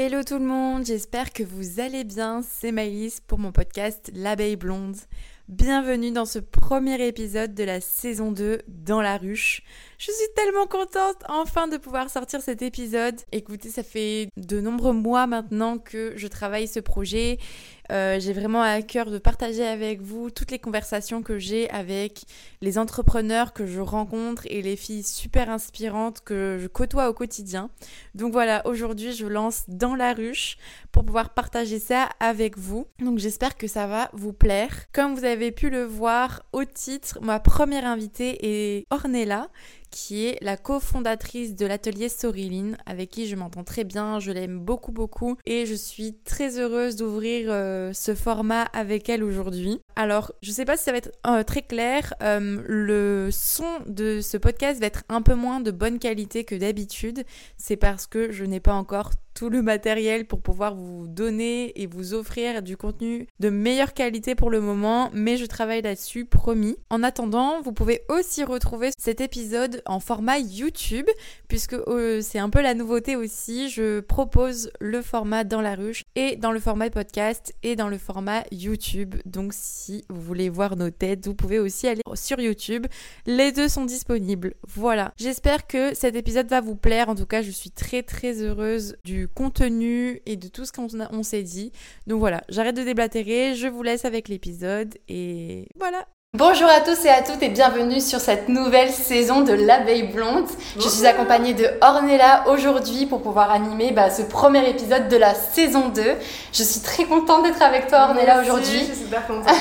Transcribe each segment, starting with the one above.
Hello tout le monde, j'espère que vous allez bien. C'est Maïs pour mon podcast L'abeille blonde. Bienvenue dans ce premier épisode de la saison 2 dans la ruche. Je suis tellement contente enfin de pouvoir sortir cet épisode. Écoutez, ça fait de nombreux mois maintenant que je travaille ce projet. Euh, j'ai vraiment à cœur de partager avec vous toutes les conversations que j'ai avec les entrepreneurs que je rencontre et les filles super inspirantes que je côtoie au quotidien. Donc voilà, aujourd'hui je lance dans la ruche pour pouvoir partager ça avec vous. Donc j'espère que ça va vous plaire. Comme vous avez pu le voir au titre, ma première invitée est Ornella qui est la cofondatrice de l'atelier Soriline, avec qui je m'entends très bien, je l'aime beaucoup beaucoup et je suis très heureuse d'ouvrir euh, ce format avec elle aujourd'hui. Alors, je sais pas si ça va être euh, très clair, euh, le son de ce podcast va être un peu moins de bonne qualité que d'habitude, c'est parce que je n'ai pas encore tout le matériel pour pouvoir vous donner et vous offrir du contenu de meilleure qualité pour le moment, mais je travaille là-dessus, promis. En attendant, vous pouvez aussi retrouver cet épisode en format YouTube, puisque euh, c'est un peu la nouveauté aussi. Je propose le format dans la ruche et dans le format podcast et dans le format YouTube. Donc si vous voulez voir nos têtes, vous pouvez aussi aller sur YouTube. Les deux sont disponibles. Voilà. J'espère que cet épisode va vous plaire. En tout cas, je suis très très heureuse du contenu et de tout ce qu'on s'est dit. Donc voilà, j'arrête de déblatérer, je vous laisse avec l'épisode et voilà. Bonjour à tous et à toutes et bienvenue sur cette nouvelle saison de l'abeille blonde. Je suis accompagnée de Ornella aujourd'hui pour pouvoir animer bah, ce premier épisode de la saison 2. Je suis très contente d'être avec toi Ornella aujourd'hui. Je suis super contente.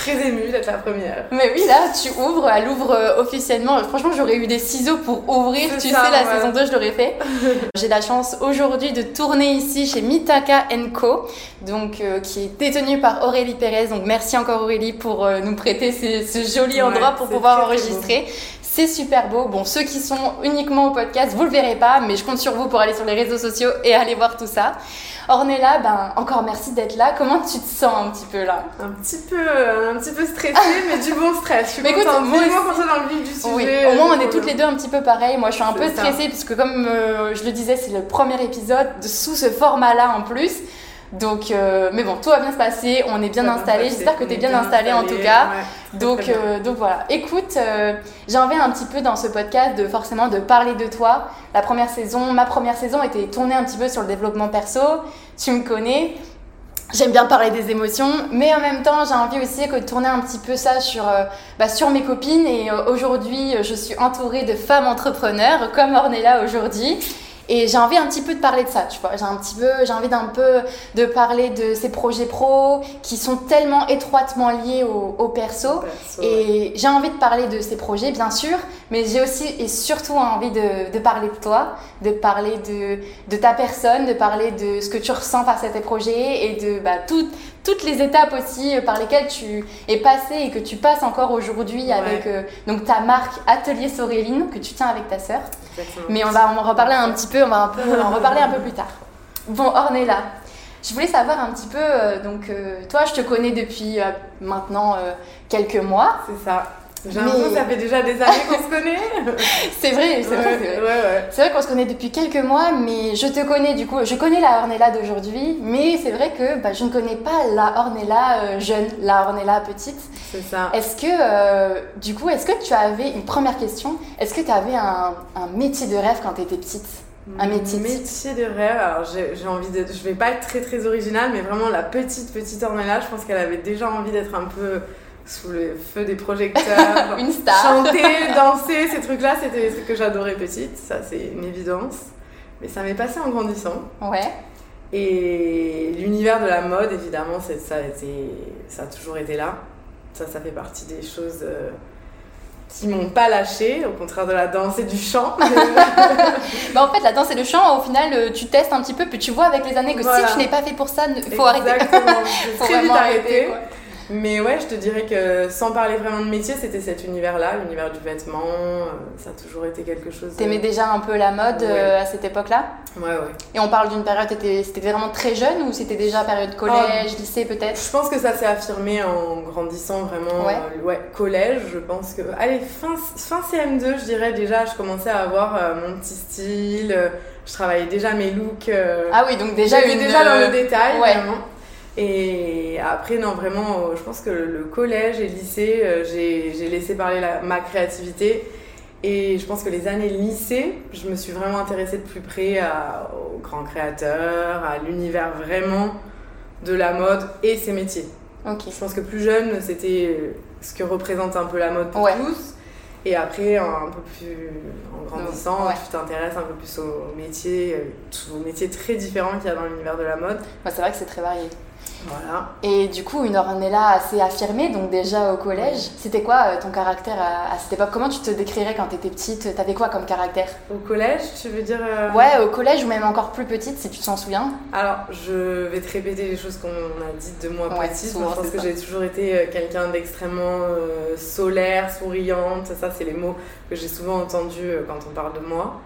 très émue d'être la première. Mais oui, là tu ouvres, elle ouvre euh, officiellement. Franchement, j'aurais eu des ciseaux pour ouvrir, tu sais, la saison 2, je l'aurais fait. J'ai la chance aujourd'hui de tourner ici chez Mitaka Co, donc, euh, qui est détenue par Aurélie Pérez. Donc merci encore Aurélie pour euh, nous prêter ce joli endroit pour pouvoir enregistrer. C'est super beau. Bon, ceux qui sont uniquement au podcast, vous le verrez pas, mais je compte sur vous pour aller sur les réseaux sociaux et aller voir tout ça. Ornella, ben encore merci d'être là. Comment tu te sens un petit peu là? Un petit peu, un petit peu stressée, mais du bon stress. Je suis mais écoute, moi dans le vif du sujet. Oui, au moins on est toutes les deux un petit peu pareil. Moi, je suis un peu stressée parce que comme euh, je le disais, c'est le premier épisode sous ce format-là en plus. Donc, euh, mais bon, tout va bien se passer, on est bien installé. J'espère que tu es bien, installé, en tout cas. donc, euh, donc voilà. Écoute, euh, j'ai envie un petit peu dans ce podcast de forcément de parler de toi. La première saison, ma première saison était tournée un petit peu sur le développement perso. Tu me connais. J'aime bien parler des émotions, mais en même temps, j'ai envie aussi de tourner un petit peu ça sur, bah, sur mes copines. Et aujourd'hui, je suis entourée de femmes entrepreneurs, comme Ornella aujourd'hui. Et j'ai envie un petit peu de parler de ça, tu vois. J'ai un petit peu, j'ai envie d'un peu de parler de ces projets pro qui sont tellement étroitement liés au, perso. et j'ai envie de parler de ces projets, bien sûr, mais j'ai aussi et surtout envie de, de, parler de toi, de parler de, de ta personne, de parler de ce que tu ressens à tes projets et de bah, toutes toutes les étapes aussi euh, par lesquelles tu es passé et que tu passes encore aujourd'hui avec euh, donc ta marque Atelier Soréline que tu tiens avec ta sœur. Mais on va en reparler un petit peu, on va un peu en reparler un peu plus tard. Bon, Ornella, je voulais savoir un petit peu, euh, donc toi je te connais depuis maintenant quelques mois. C'est ça. J'ai l'impression que ça fait déjà des années qu'on se connaît. c'est vrai, c'est vrai. C'est vrai, qu'on se connaît depuis quelques mois, mais je te connais du coup. Je connais la Ornella d'aujourd'hui, mais c'est vrai que bah, je ne connais pas la Ornella euh, jeune, la Ornella petite. C'est ça. Est-ce que, euh, du coup, est-ce que tu avais, une première question, est-ce que tu avais un, un, métier de rêve quand tu étais petite? Un métier, métier de rêve, alors j'ai envie de. Je vais pas être très très originale, mais vraiment la petite petite Ornella, je pense qu'elle avait déjà envie d'être un peu sous le feu des projecteurs. une star. Chanter, danser, ces trucs-là, c'était ce que j'adorais petite, ça c'est une évidence. Mais ça m'est passé en grandissant. Ouais. Et l'univers de la mode, évidemment, ça, ça a toujours été là. Ça, ça fait partie des choses euh, qui m'ont pas lâché, au contraire de la danse et du chant. bah en fait, la danse et le chant, au final, euh, tu testes un petit peu, puis tu vois avec les années que si tu n'es pas fait pour ça, il faut arrêter. Exactement, faut très vite arrêter. Mais ouais, je te dirais que sans parler vraiment de métier, c'était cet univers-là, l'univers du vêtement. euh, Ça a toujours été quelque chose. de- T'aimais déjà un peu la mode Ouais. euh, à cette époque-là? Ouais, ouais. Et on parle d'une période, c'était vraiment très jeune ou c'était déjà période collège, lycée peut-être? Je pense que ça s'est affirmé en grandissant vraiment. Ouais. euh, ouais, collège, je pense que. Allez, fin, fin CM2, je dirais déjà, je commençais à avoir euh, mon petit style. je travaillais déjà mes looks. Ah oui, donc déjà une... déjà dans le détail, ouais. vraiment. Et après, non, vraiment, euh, je pense que le collège et le lycée, euh, j'ai laissé parler la- ma créativité. Et je pense que les années lycée, je me suis vraiment intéressée de plus près à- aux grands créateurs, à l'univers vraiment de la mode et ses métiers. Ok. Je pense que plus jeune, c'était ce que représente un peu la mode pour Ouais. tous. Et après, un peu plus en grandissant, Ouais. tu t'intéresses un peu plus aux métiers, euh, aux métiers très différents qu'il y a dans l'univers de la mode. Bah, c'est vrai que c'est très varié. Voilà. Et du coup, une ornella assez affirmée, donc déjà au collège. C'était quoi euh, ton caractère à, à cette époque? Comment tu te décrirais quand t'étais petite? T'avais quoi comme caractère? Au collège, tu veux dire euh, Ouais, au collège ou même encore plus petite, si tu t'en souviens. Alors, je vais te répéter les choses qu'on a dites de moi Ouais, petite. souvent, Moi, je pense que j'ai toujours été euh, quelqu'un d'extrêmement euh, solaire, souriante. Ça, c'est les mots que j'ai souvent entendus quand on parle de moi.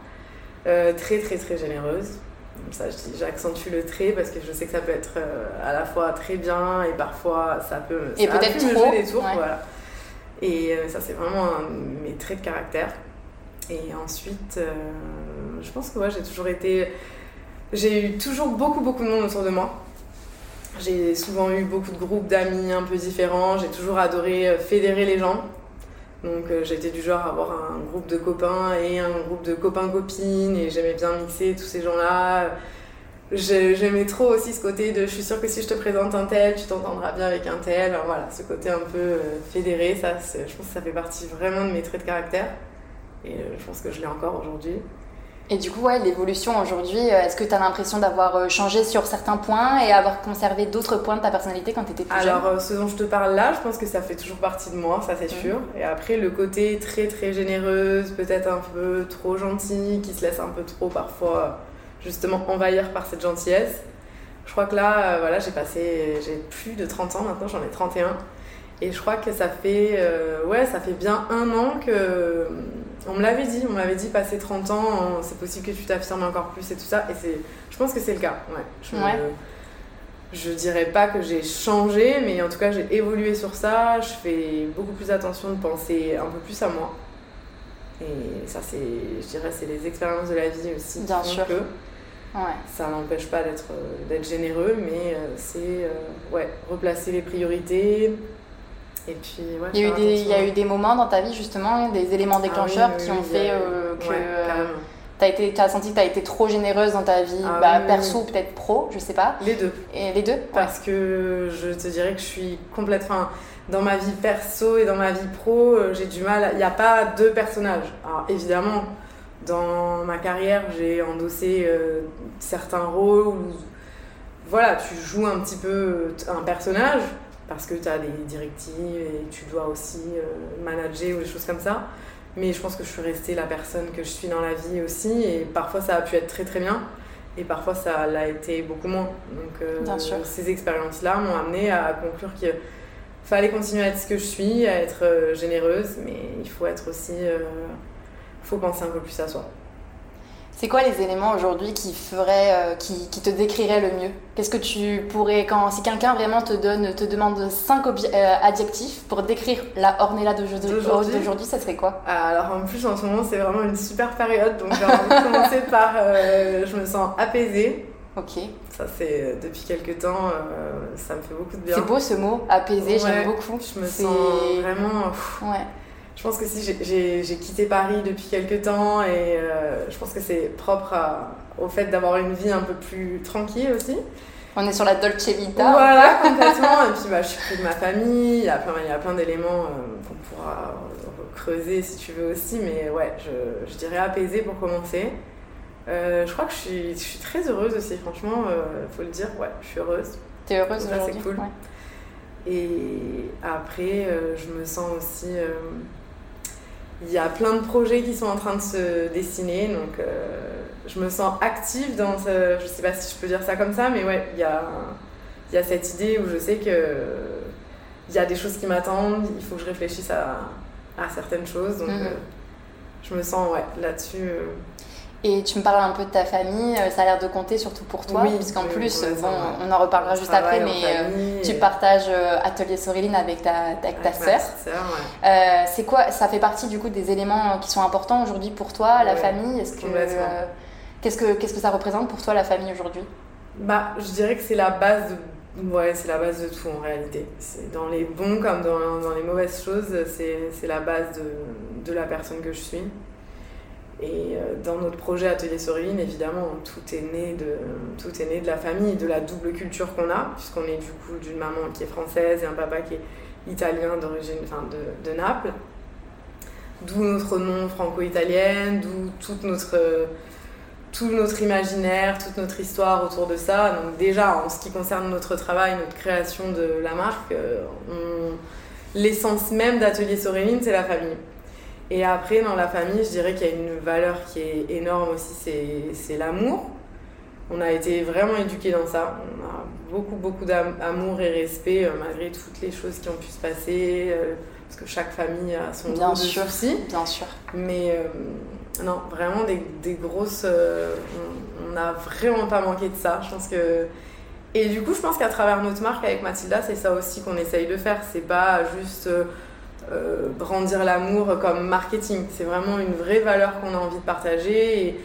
Euh, très, très, très généreuse. Ça, j'accentue le trait parce que je sais que ça peut être euh, à la fois très bien et parfois ça peut, Et ça pu me trop, jouer des tours. ouais. Voilà. Et euh, ça, c'est vraiment un mes traits de caractère. Et ensuite, euh, je pense que ouais, j'ai toujours été. J'ai eu toujours beaucoup, beaucoup de monde autour de moi. J'ai souvent eu beaucoup de groupes d'amis un peu différents. J'ai toujours adoré fédérer les gens. Donc euh, j'étais du genre à avoir un groupe de copains et un groupe de copains-copines et j'aimais bien mixer tous ces gens-là. J'ai- J'aimais trop aussi ce côté de je suis sûre que si je te présente un tel, tu t'entendras bien avec un tel. Voilà, ce côté un peu euh, fédéré, ça, je pense que ça fait partie vraiment de mes traits de caractère. Et euh, je pense que je l'ai encore aujourd'hui. Et du coup, ouais, l'évolution aujourd'hui, euh, est-ce que t'as l'impression d'avoir euh, changé sur certains points et avoir conservé d'autres points de ta personnalité quand t'étais plus jeune? Alors, ce dont je te parle là, je pense que ça fait toujours partie de moi, ça c'est Mhm. sûr. Et après, le côté très très généreuse, peut-être un peu trop gentille, qui se laisse un peu trop parfois justement envahir par cette gentillesse. Je crois que là, euh, voilà, j'ai passé, j'ai plus de 30 ans maintenant, j'en ai 31. Et je crois que ça fait, euh, ouais, ça fait bien un an que. On me l'avait dit, on m'avait dit, passer 30 ans, c'est possible que tu t'affirmes encore plus et tout ça. Et c'est, je pense que c'est le cas, ouais. Je, Ouais. je dirais pas que j'ai changé, mais en tout cas, j'ai évolué sur ça. Je fais beaucoup plus attention de penser un peu plus à moi. Et ça, c'est, je dirais, c'est les expériences de la vie aussi. qui Bien font sûr. que Ouais. ça n'empêche pas d'être, euh, d'être généreux, mais euh, c'est euh, ouais, replacer les priorités. Et puis, ouais, Il y, a eu des, il y a attention. eu des moments dans ta vie justement, des éléments déclencheurs Ah oui, qui oui, ont fait euh, que Ouais, t'as été, t'as senti que t'as été trop généreuse dans ta vie, Ah bah, perso ou peut-être pro, je sais pas. Les deux. Et les deux Ouais. Parce que je te dirais que je suis complète. Enfin, dans ma vie perso et dans ma vie pro, euh, j'ai du mal. Il n'y a pas deux personnages. Alors, évidemment, dans ma carrière, j'ai endossé euh, certains rôles où, voilà, tu joues un petit peu un personnage parce que tu as des directives et tu dois aussi euh, manager ou des choses comme ça. Mais je pense que je suis restée la personne que je suis dans la vie aussi. Et parfois, ça a pu être très très bien. Et parfois, ça l'a été beaucoup moins. Donc, euh, Bien sûr. ces expériences-là m'ont amené à conclure qu'il fallait continuer à être ce que je suis, à être euh, généreuse, mais il faut être aussi. euh, faut penser un peu plus à soi. C'est quoi les éléments aujourd'hui qui feraient, euh, qui, qui te décriraient le mieux? Qu'est-ce que tu pourrais, quand si quelqu'un vraiment te donne, te demande cinq euh, adjectifs pour décrire la Ornella d'aujourd'hui, ça serait quoi? Alors en plus, en ce moment, c'est vraiment une super période, donc j'ai envie de commencer par. euh, je me sens apaisée. Ok. Ça, c'est depuis quelques temps, euh, ça me fait beaucoup de bien. C'est beau ce mot, apaisé, Ouais, j'aime beaucoup. Je me sens vraiment. pff, Ouais. Je pense que si j'ai- quitté Paris depuis quelques temps et euh, je pense que c'est propre à- au fait d'avoir une vie un peu plus tranquille aussi. On est sur la Dolce Vita. Voilà, complètement. Et puis bah, je suis près de ma famille, il y a plein, il y a plein d'éléments euh, qu'on pourra creuser si tu veux aussi, mais ouais, je, je dirais apaisé pour commencer. Euh, je crois que je suis, je suis très heureuse aussi, franchement, il faut le dire, ouais, je suis heureuse. T'es heureuse Ça, c'est aujourd'hui cool. Ouais. Et après, je me sens aussi. Euh, Il y a plein de projets qui sont en train de se dessiner, donc euh, je me sens active dans ce. Je sais pas si je peux dire ça comme ça, mais ouais, il y a, il y a cette idée où je sais que il y a des choses qui m'attendent, il faut que je réfléchisse à, à certaines choses. Donc, Mhm. euh, je me sens ouais, là-dessus. Et tu me parles un peu de ta famille, euh, ça a l'air de compter surtout pour toi, Oui, puisqu'en plus, bon, on en reparlera juste après, mais euh, tu partages euh, Atelier Soriline avec ta, avec ta sœur. ouais. Euh, c'est quoi Ça fait partie du coup des éléments qui sont importants aujourd'hui pour toi, la Ouais, famille? Est-ce que euh, qu'est-ce que qu'est-ce que ça représente pour toi la famille aujourd'hui? Bah, je dirais que c'est la base de. Ouais, c'est la base de tout en réalité. C'est dans les bons comme dans, dans les mauvaises choses, c'est c'est la base de, de la personne que je suis. Et euh, dans notre projet Atelier Soréline, évidemment, tout est, né de, tout est né de la famille, de la double culture qu'on a, puisqu'on est du coup d'une maman qui est française et un papa qui est italien d'origine, enfin de, Naples. D'où notre nom franco-italienne, d'où toute notre, tout notre imaginaire, toute notre histoire autour de ça. Donc déjà, en ce qui concerne notre travail, notre création de la marque, euh, l'essence même d'Atelier Soréline, c'est la famille. Et après, dans la famille, je dirais qu'il y a une valeur qui est énorme aussi, c'est- c'est l'amour. On a été vraiment éduqués dans ça. On a beaucoup, beaucoup d'amour et respect euh, malgré toutes les choses qui ont pu se passer. euh, parce que chaque famille a son Bien lot de sûr. soucis. Bien sûr. Mais euh, non, vraiment des, des grosses. euh, on- on n'a vraiment pas manqué de ça. Je pense que. Et du coup, je pense qu'à travers notre marque avec Mathilda, c'est ça aussi qu'on essaye de faire. C'est pas juste euh, euh, brandir l'amour comme marketing. C'est vraiment une vraie valeur qu'on a envie de partager.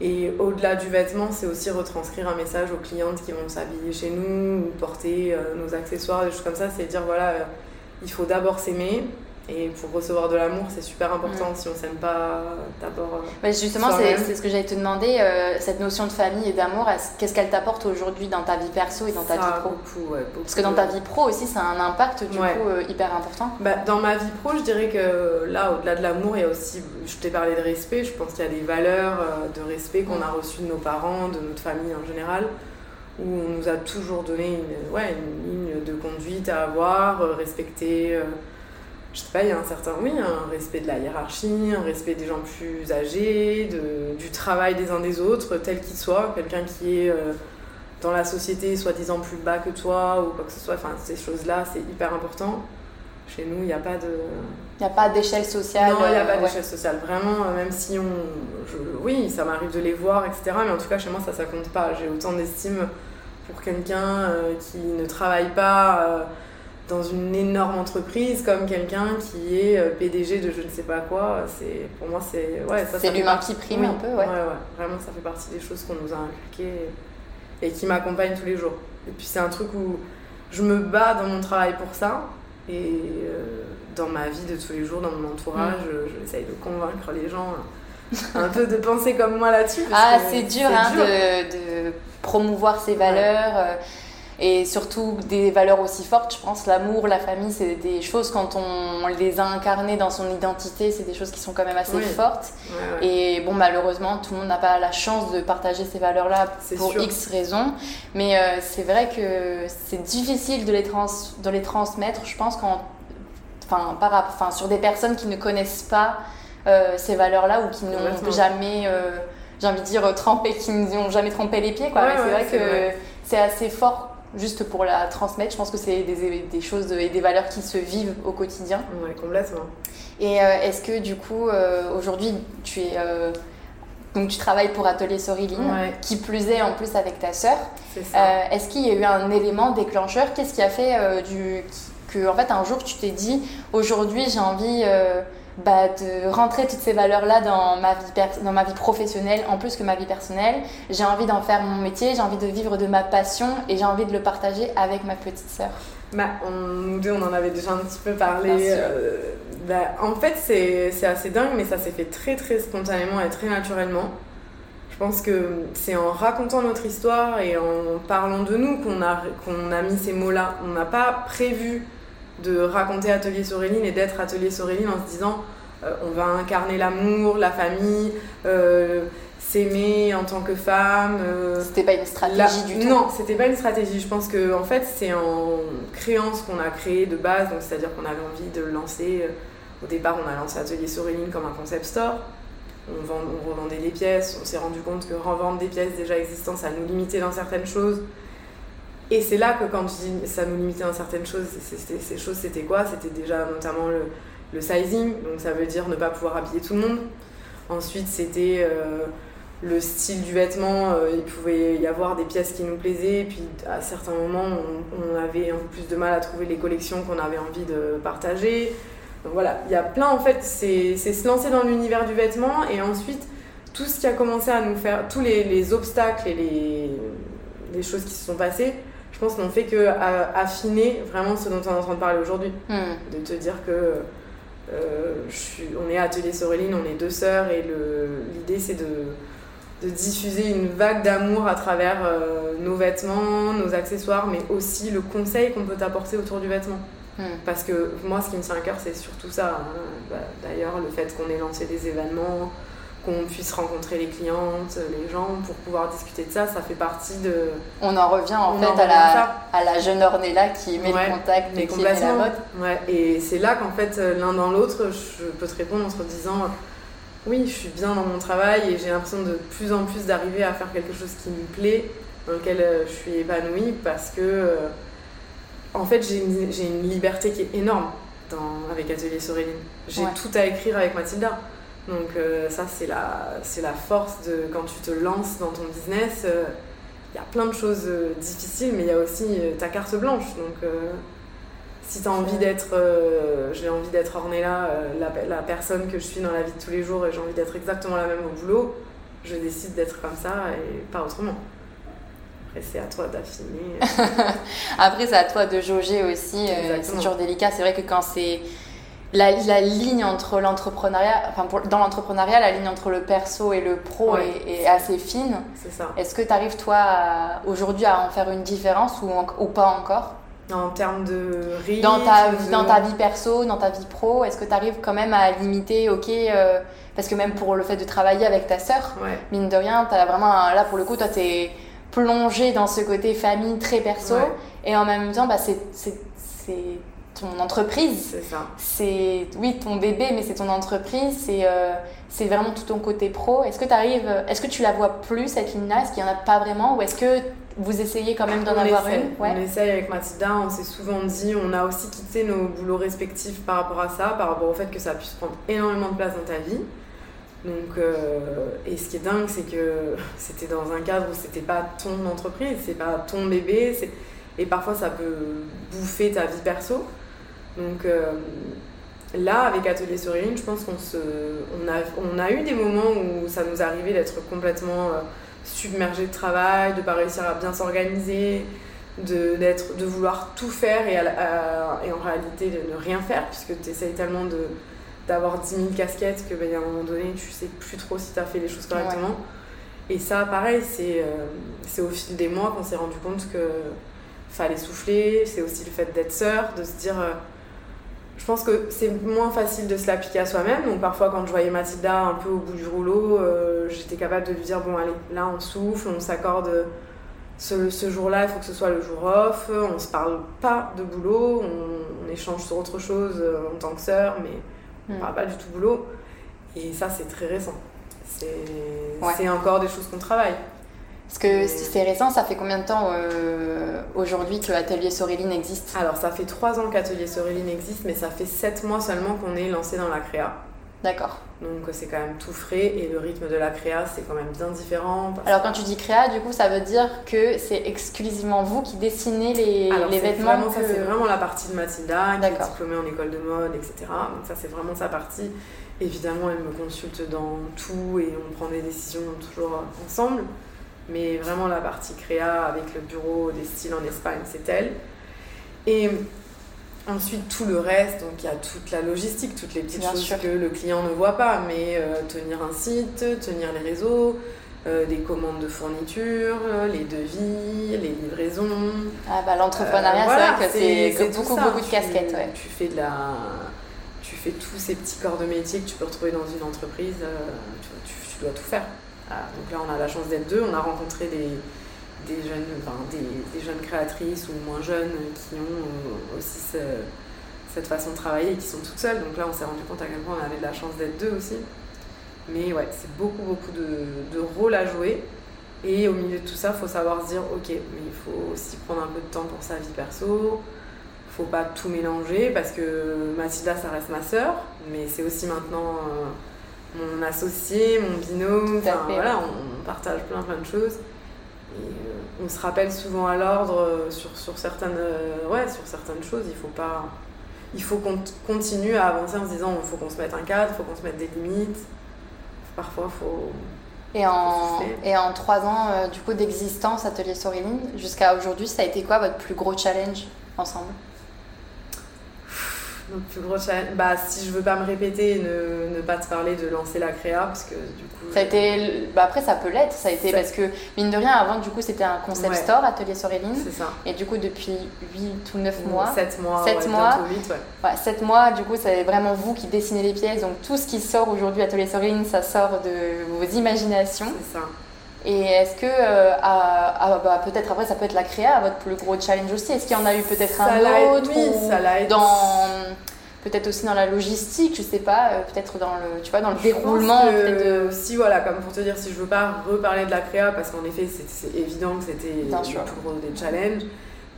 Et, au-delà du vêtement, c'est aussi retranscrire un message aux clientes qui vont s'habiller chez nous ou porter euh, nos accessoires, des choses comme ça. C'est dire voilà, euh, il faut d'abord s'aimer. Et pour recevoir de l'amour, c'est super important. Si on s'aime pas d'abord. euh, Bah, justement, c'est ce que j'allais te demander. euh, cette notion de famille et d'amour, est-ce- qu'est-ce qu'elle t'apporte aujourd'hui dans ta vie perso et dans ta ça vie pro beaucoup, ouais, beaucoup Parce que dans ta vie pro aussi, ça a un impact du Ouais. coup euh, hyper important. Bah, dans ma vie pro, je dirais que là, au-delà de l'amour, il y a aussi, je t'ai parlé de respect, je pense qu'il y a des valeurs de respect qu'on a reçues de nos parents, de notre famille en général, où on nous a toujours donné une, ouais, une ligne de conduite à avoir, respecter, je sais pas, il y a un certain, oui, un respect de la hiérarchie, un respect des gens plus âgés, de, du travail des uns des autres, tel qu'il soit, quelqu'un qui est euh, dans la société soi-disant plus bas que toi ou quoi que ce soit, enfin, ces choses-là, c'est hyper important. Chez nous, il n'y a pas de. Il n'y a pas d'échelle sociale. Non, il n'y a euh, pas ouais. d'échelle sociale. Vraiment, euh, même si on. je- oui, ça m'arrive de les voir, etc. Mais en tout cas, chez moi, ça, ça compte pas. J'ai autant d'estime pour quelqu'un euh, qui ne travaille pas euh, dans une énorme entreprise comme quelqu'un qui est euh, PDG de je ne sais pas quoi. C'est, pour moi, c'est. Ouais, ça, C'est l'humain qui prime oui, un peu, ouais. ouais, ouais. Vraiment, ça fait partie des choses qu'on nous a inculquées et qui m'accompagnent tous les jours. Et puis, c'est un truc où je me bats dans mon travail pour ça. Et euh, dans ma vie de tous les jours, dans mon entourage, Mm. je- j'essaye de convaincre les gens un peu de penser comme moi là-dessus. parce Ah, que c'est dur, hein, De, de promouvoir ces valeurs. euh, et surtout des valeurs aussi fortes, je pense, l'amour, la famille, c'est des choses quand on les a incarnées dans son identité, c'est des choses qui sont quand même assez Oui. fortes. Ouais, ouais. Et bon, malheureusement, tout le monde n'a pas la chance de partager ces valeurs-là pour sûr. X raisons. Mais euh, c'est vrai que c'est difficile de les, trans de les transmettre, je pense, quand, enfin, par, enfin, sur des personnes qui ne connaissent pas euh, ces valeurs-là ou qui n'ont jamais, euh, j'ai envie de dire, trempé, qui n'ont jamais trempé les pieds. Quoi. Ouais, Mais c'est vrai que c'est assez fort juste pour la transmettre. Je pense que c'est des, des choses et des valeurs qui se vivent au quotidien. Ouais, complètement. Et euh, est-ce que du coup, euh, aujourd'hui, tu es. euh, donc tu travailles pour Atelier Soriline, Ouais. qui plus est en plus avec ta sœur. C'est ça. Est-ce qu'il y a eu un élément déclencheur? Qu'est-ce qui a fait du, que en fait un jour tu t'es dit aujourd'hui j'ai envie bah, de rentrer toutes ces valeurs-là dans ma vie dans ma vie professionnelle en plus que ma vie personnelle. J'ai envie d'en faire mon métier, j'ai envie de vivre de ma passion et j'ai envie de le partager avec ma petite sœur. Bah, on, nous deux, on en avait déjà un petit peu parlé. Euh, bah, en fait, c'est c'est assez dingue, mais ça s'est fait très très spontanément et très naturellement. Je pense que c'est en racontant notre histoire et en parlant de nous qu'on a, qu'on a mis ces mots-là. On n'a pas prévu de raconter Atelier Soréline et d'être Atelier Soréline en se disant euh, on va incarner l'amour, la famille, euh, s'aimer en tant que femme. euh, C'était pas une stratégie du tout. Non, c'était pas une stratégie. Je pense que en fait, c'est en créant ce qu'on a créé de base, donc c'est-à-dire qu'on avait envie de le lancer. Au départ, on a lancé Atelier Soréline comme un concept store. On, vend- on revendait les pièces. On s'est rendu compte que revendre des pièces déjà existantes, ça nous limitait dans certaines choses. Et c'est là que quand tu dis ça nous limitait dans certaines choses, ces choses c'était quoi? C'était déjà notamment le, sizing, donc ça veut dire ne pas pouvoir habiller tout le monde. Ensuite c'était euh, le style du vêtement, euh, il pouvait y avoir des pièces qui nous plaisaient, puis à certains moments on, avait un peu plus de mal à trouver les collections qu'on avait envie de partager. Donc voilà, il y a plein en fait, c'est se lancer dans l'univers du vêtement et ensuite tout ce qui a commencé à nous faire, tous les, les obstacles et les, choses qui se sont passées, pense qu'on fait que affiner vraiment ce dont on est en train de parler aujourd'hui. Hmm. De te dire que euh, je suis, on est à Atelier Soréline, on est deux sœurs et l'idée c'est de, de, diffuser une vague d'amour à travers euh, nos vêtements, nos accessoires, mais aussi le conseil qu'on peut apporter autour du vêtement. Hmm. Parce que moi, ce qui me tient à cœur, c'est surtout ça. Hein. Bah, d'ailleurs, le fait qu'on ait lancé des événements, qu'on puisse rencontrer les clientes, les gens, pour pouvoir discuter de ça, ça fait partie de... On en revient en fait à, la, à la jeune Ornella qui met le contact et qui met la mode. Ouais. Et c'est là qu'en fait, l'un dans l'autre, je peux te répondre en te disant, oui, je suis bien dans mon travail et j'ai l'impression de plus en plus d'arriver à faire quelque chose qui me plaît, dans lequel euh, je suis épanouie, parce que, euh, en fait, j'ai une, une, liberté qui est énorme dans, avec Atelier Soréline. J'ai tout à écrire avec Mathilda. Donc euh, ça, c'est la, c'est la force de quand tu te lances dans ton business. Euh, il y a plein de choses euh, difficiles, mais il y a aussi ta carte blanche. Donc si tu as envie d'être, j'ai envie d'être Ornella, la, la, personne que je suis dans la vie de tous les jours, et j'ai envie d'être exactement la même au boulot, je décide d'être comme ça et pas autrement. Après, c'est à toi d'affiner. Après, c'est à toi de jauger aussi. c'est toujours délicat. C'est vrai que quand c'est la, la, ligne entre l'entrepreneuriat, enfin dans l'entrepreneuriat, la ligne entre le perso et le pro est, assez fine. C'est ça. Est-ce que tu arrives toi aujourd'hui à en faire une différence ou, ou pas encore? En termes de rythme dans ta, dans ta vie perso, dans ta vie pro, est-ce que tu arrives quand même à limiter, ok, euh, parce que même pour le fait de travailler avec ta sœur, mine de rien, as vraiment, là pour le coup, toi tu es plongé dans ce côté famille très perso et en même temps, bah, c'est ton entreprise. C'est ça. C'est, oui, ton bébé, mais c'est ton entreprise. C'est, euh, c'est vraiment tout ton côté pro. Est-ce que tu arrives, est-ce que tu la vois plus, cette ligne-là Est-ce qu'il n'y en a pas vraiment? Ou est-ce que vous essayez quand même d'en avoir une? On essaye avec Mathilda, on s'est souvent dit, on a aussi quitté nos boulots respectifs par rapport à ça, par rapport au fait que ça puisse prendre énormément de place dans ta vie. Donc, euh, et ce qui est dingue, c'est que c'était dans un cadre où c'était pas ton entreprise, c'est pas ton bébé, et parfois ça peut bouffer ta vie perso. Donc euh, là, avec Atelier Soréline, je pense qu'on se, on a, on a eu des moments où ça nous arrivait d'être complètement euh, submergé de travail, de ne pas réussir à bien s'organiser, de, d'être, de vouloir tout faire et, et, en réalité de ne rien faire, puisque tu essayes tellement de, d'avoir 10 000 casquettes que ben, à un moment donné, tu sais plus trop si tu as fait les choses correctement. Et ça, pareil, c'est, euh, c'est au fil des mois qu'on s'est rendu compte que fallait souffler. C'est aussi le fait d'être sœur, de se dire je pense que c'est moins facile de se l'appliquer à soi-même. Donc parfois quand je voyais Mathilda un peu au bout du rouleau, euh, j'étais capable de lui dire bon allez, là on souffle, on s'accorde ce, ce jour-là, il faut que ce soit le jour off, on se parle pas de boulot, on, échange sur autre chose euh, en tant que sœur, mais on hmm. parle pas du tout boulot. Et ça c'est très récent. C'est encore des choses qu'on travaille. Parce que c'est récent, ça fait combien de temps euh, aujourd'hui que Atelier Soréline existe? Alors, ça fait trois ans qu'Atelier Soréline existe, mais ça fait sept mois seulement qu'on est lancé dans la créa. D'accord. Donc, c'est quand même tout frais et le rythme de la créa, c'est quand même bien différent. Alors, quand tu dis créa, du coup, ça veut dire que c'est exclusivement vous qui dessinez les, les vêtements vraiment, Ça, c'est vraiment la partie de Mathilda, qui est diplômée en école de mode, etc. Donc, ça, c'est vraiment sa partie. Évidemment, elle me consulte dans tout et on prend des décisions toujours ensemble mais vraiment la partie créa avec le bureau des styles en Espagne, c'est elle. Et ensuite tout le reste, donc il y a toute la logistique, toutes les petites choses que le client ne voit pas, mais euh, tenir un site, tenir les réseaux, euh, des commandes de fourniture, les devis, les livraisons. Ah bah l'entrepreneuriat, c'est vrai que c'est beaucoup, beaucoup de casquettes. Ouais. Tu fais de la... Tu fais tous ces petits corps de métier que tu peux retrouver dans une entreprise, euh, tu dois tout faire. Ah, donc là, on a la chance d'être deux. On a rencontré des, jeunes créatrices ou moins jeunes qui ont euh, aussi cette façon de travailler et qui sont toutes seules. Donc là, on s'est rendu compte à quel point on avait de la chance d'être deux aussi. Mais ouais, c'est beaucoup, beaucoup de, de, rôles à jouer. Et au milieu de tout ça, il faut savoir se dire, ok, mais il faut aussi prendre un peu de temps pour sa vie perso. faut pas tout mélanger parce que Mathilda, ça reste ma sœur, mais c'est aussi maintenant euh, mon associé, mon binôme. Fait, voilà, on, on partage plein plein de choses. Et euh, on se rappelle souvent à l'ordre euh, sur, sur, certaines, euh, ouais, sur certaines choses. Il faut pas. Il faut qu'on continue à avancer en se disant il faut qu'on se mette un cadre, il faut qu'on se mette des limites. Parfois, il faut. Et en, et en trois ans euh, du coup d'existence Atelier Storyline, jusqu'à aujourd'hui, ça a été quoi votre plus gros challenge ensemble? Notre plus gros challenge. Bah, si je veux pas me répéter et ne, ne pas te parler de lancer la créa, parce que du coup. Ça a été, bah après ça peut l'être, ça a été Ça- parce que mine de rien avant du coup c'était un concept Ouais. store Atelier Storyline C'est ça. et du coup depuis 8 ou 9 mois, 7 mois. Sept ouais, mois. bientôt huit, ouais. Ouais, 7 mois, du coup, c'est vraiment vous qui dessinez les pièces. Donc, tout ce qui sort aujourd'hui Atelier Storyline, ça sort de vos imaginations. C'est ça. Et est-ce que, euh, à- à- bah, peut-être après, ça peut être la créa, votre plus gros challenge aussi. Est-ce qu'il y en a eu peut-être un autre oui, ou ça dans peut-être aussi dans la logistique, je sais pas, euh, peut-être dans le, tu vois, dans le Je déroulement que de- aussi, voilà, comme pour te dire, si je veux pas reparler de la créa, parce qu'en effet, c'est évident que c'était le plus gros des challenges,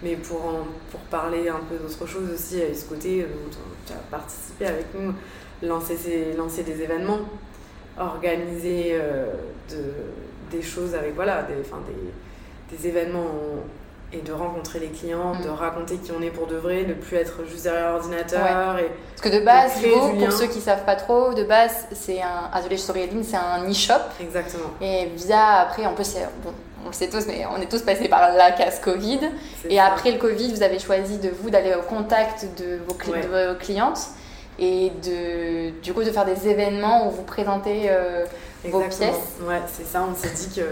mais pour, en- pour parler un peu d'autre chose aussi, eu ce côté, euh, tu as participé avec nous, lancer, lancer des événements, organiser euh, de, des choses avec, voilà, des, enfin, des, des événements et de rencontrer les clients, Mm. de raconter qui on est pour de vrai, de plus être juste derrière l'ordinateur Parce que de base, pour ceux qui savent pas trop, de base, c'est un Atelier Storyline, c'est un e-shop. exactement. Et via, après, en plus, bon, on le sait tous, mais on est tous passés par la case Covid. Et ça. après le Covid, vous avez choisi de vous d'aller au contact de vos, cli- Ouais. de vos clientes et de, du coup de faire des événements où vous présentez euh, vos pièces. Ouais, c'est ça. On s'est dit que.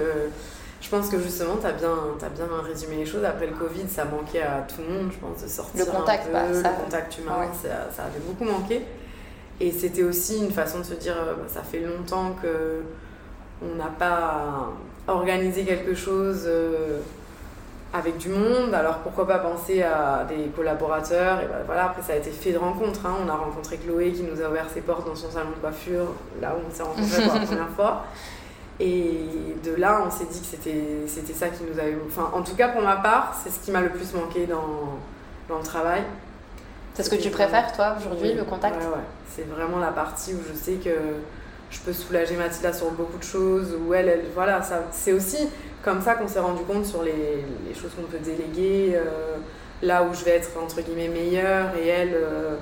Je pense que justement, tu as bien, as bien résumé les choses. Après le Covid, ça manquait à tout le monde, je pense, de sortir. Le contact, un peu, bah, ça- le contact humain, Ouais. ça, ça avait beaucoup manqué. Et c'était aussi une façon de se dire euh, bah, ça fait longtemps que on n'a pas organisé quelque chose euh, avec du monde, alors pourquoi pas penser à des collaborateurs Et bah, voilà, après ça a été fait de rencontres. hein. On a rencontré Chloé qui nous a ouvert ses portes dans son salon de coiffure, là où on s'est rencontrés pour la première fois. Et de là, on s'est dit que c'était c'était ça qui nous avait. Enfin, en tout cas, pour ma part, c'est ce qui m'a le plus manqué dans, dans le travail. C'est ce que tu préfères, toi, aujourd'hui, oui, le contact ouais, ouais. C'est vraiment la partie où je sais que je peux soulager Mathilda sur beaucoup de choses, où elle, elle voilà, ça, c'est aussi comme ça qu'on s'est rendu compte sur les, les choses qu'on peut déléguer, euh, là où je vais être entre guillemets meilleure et elle euh,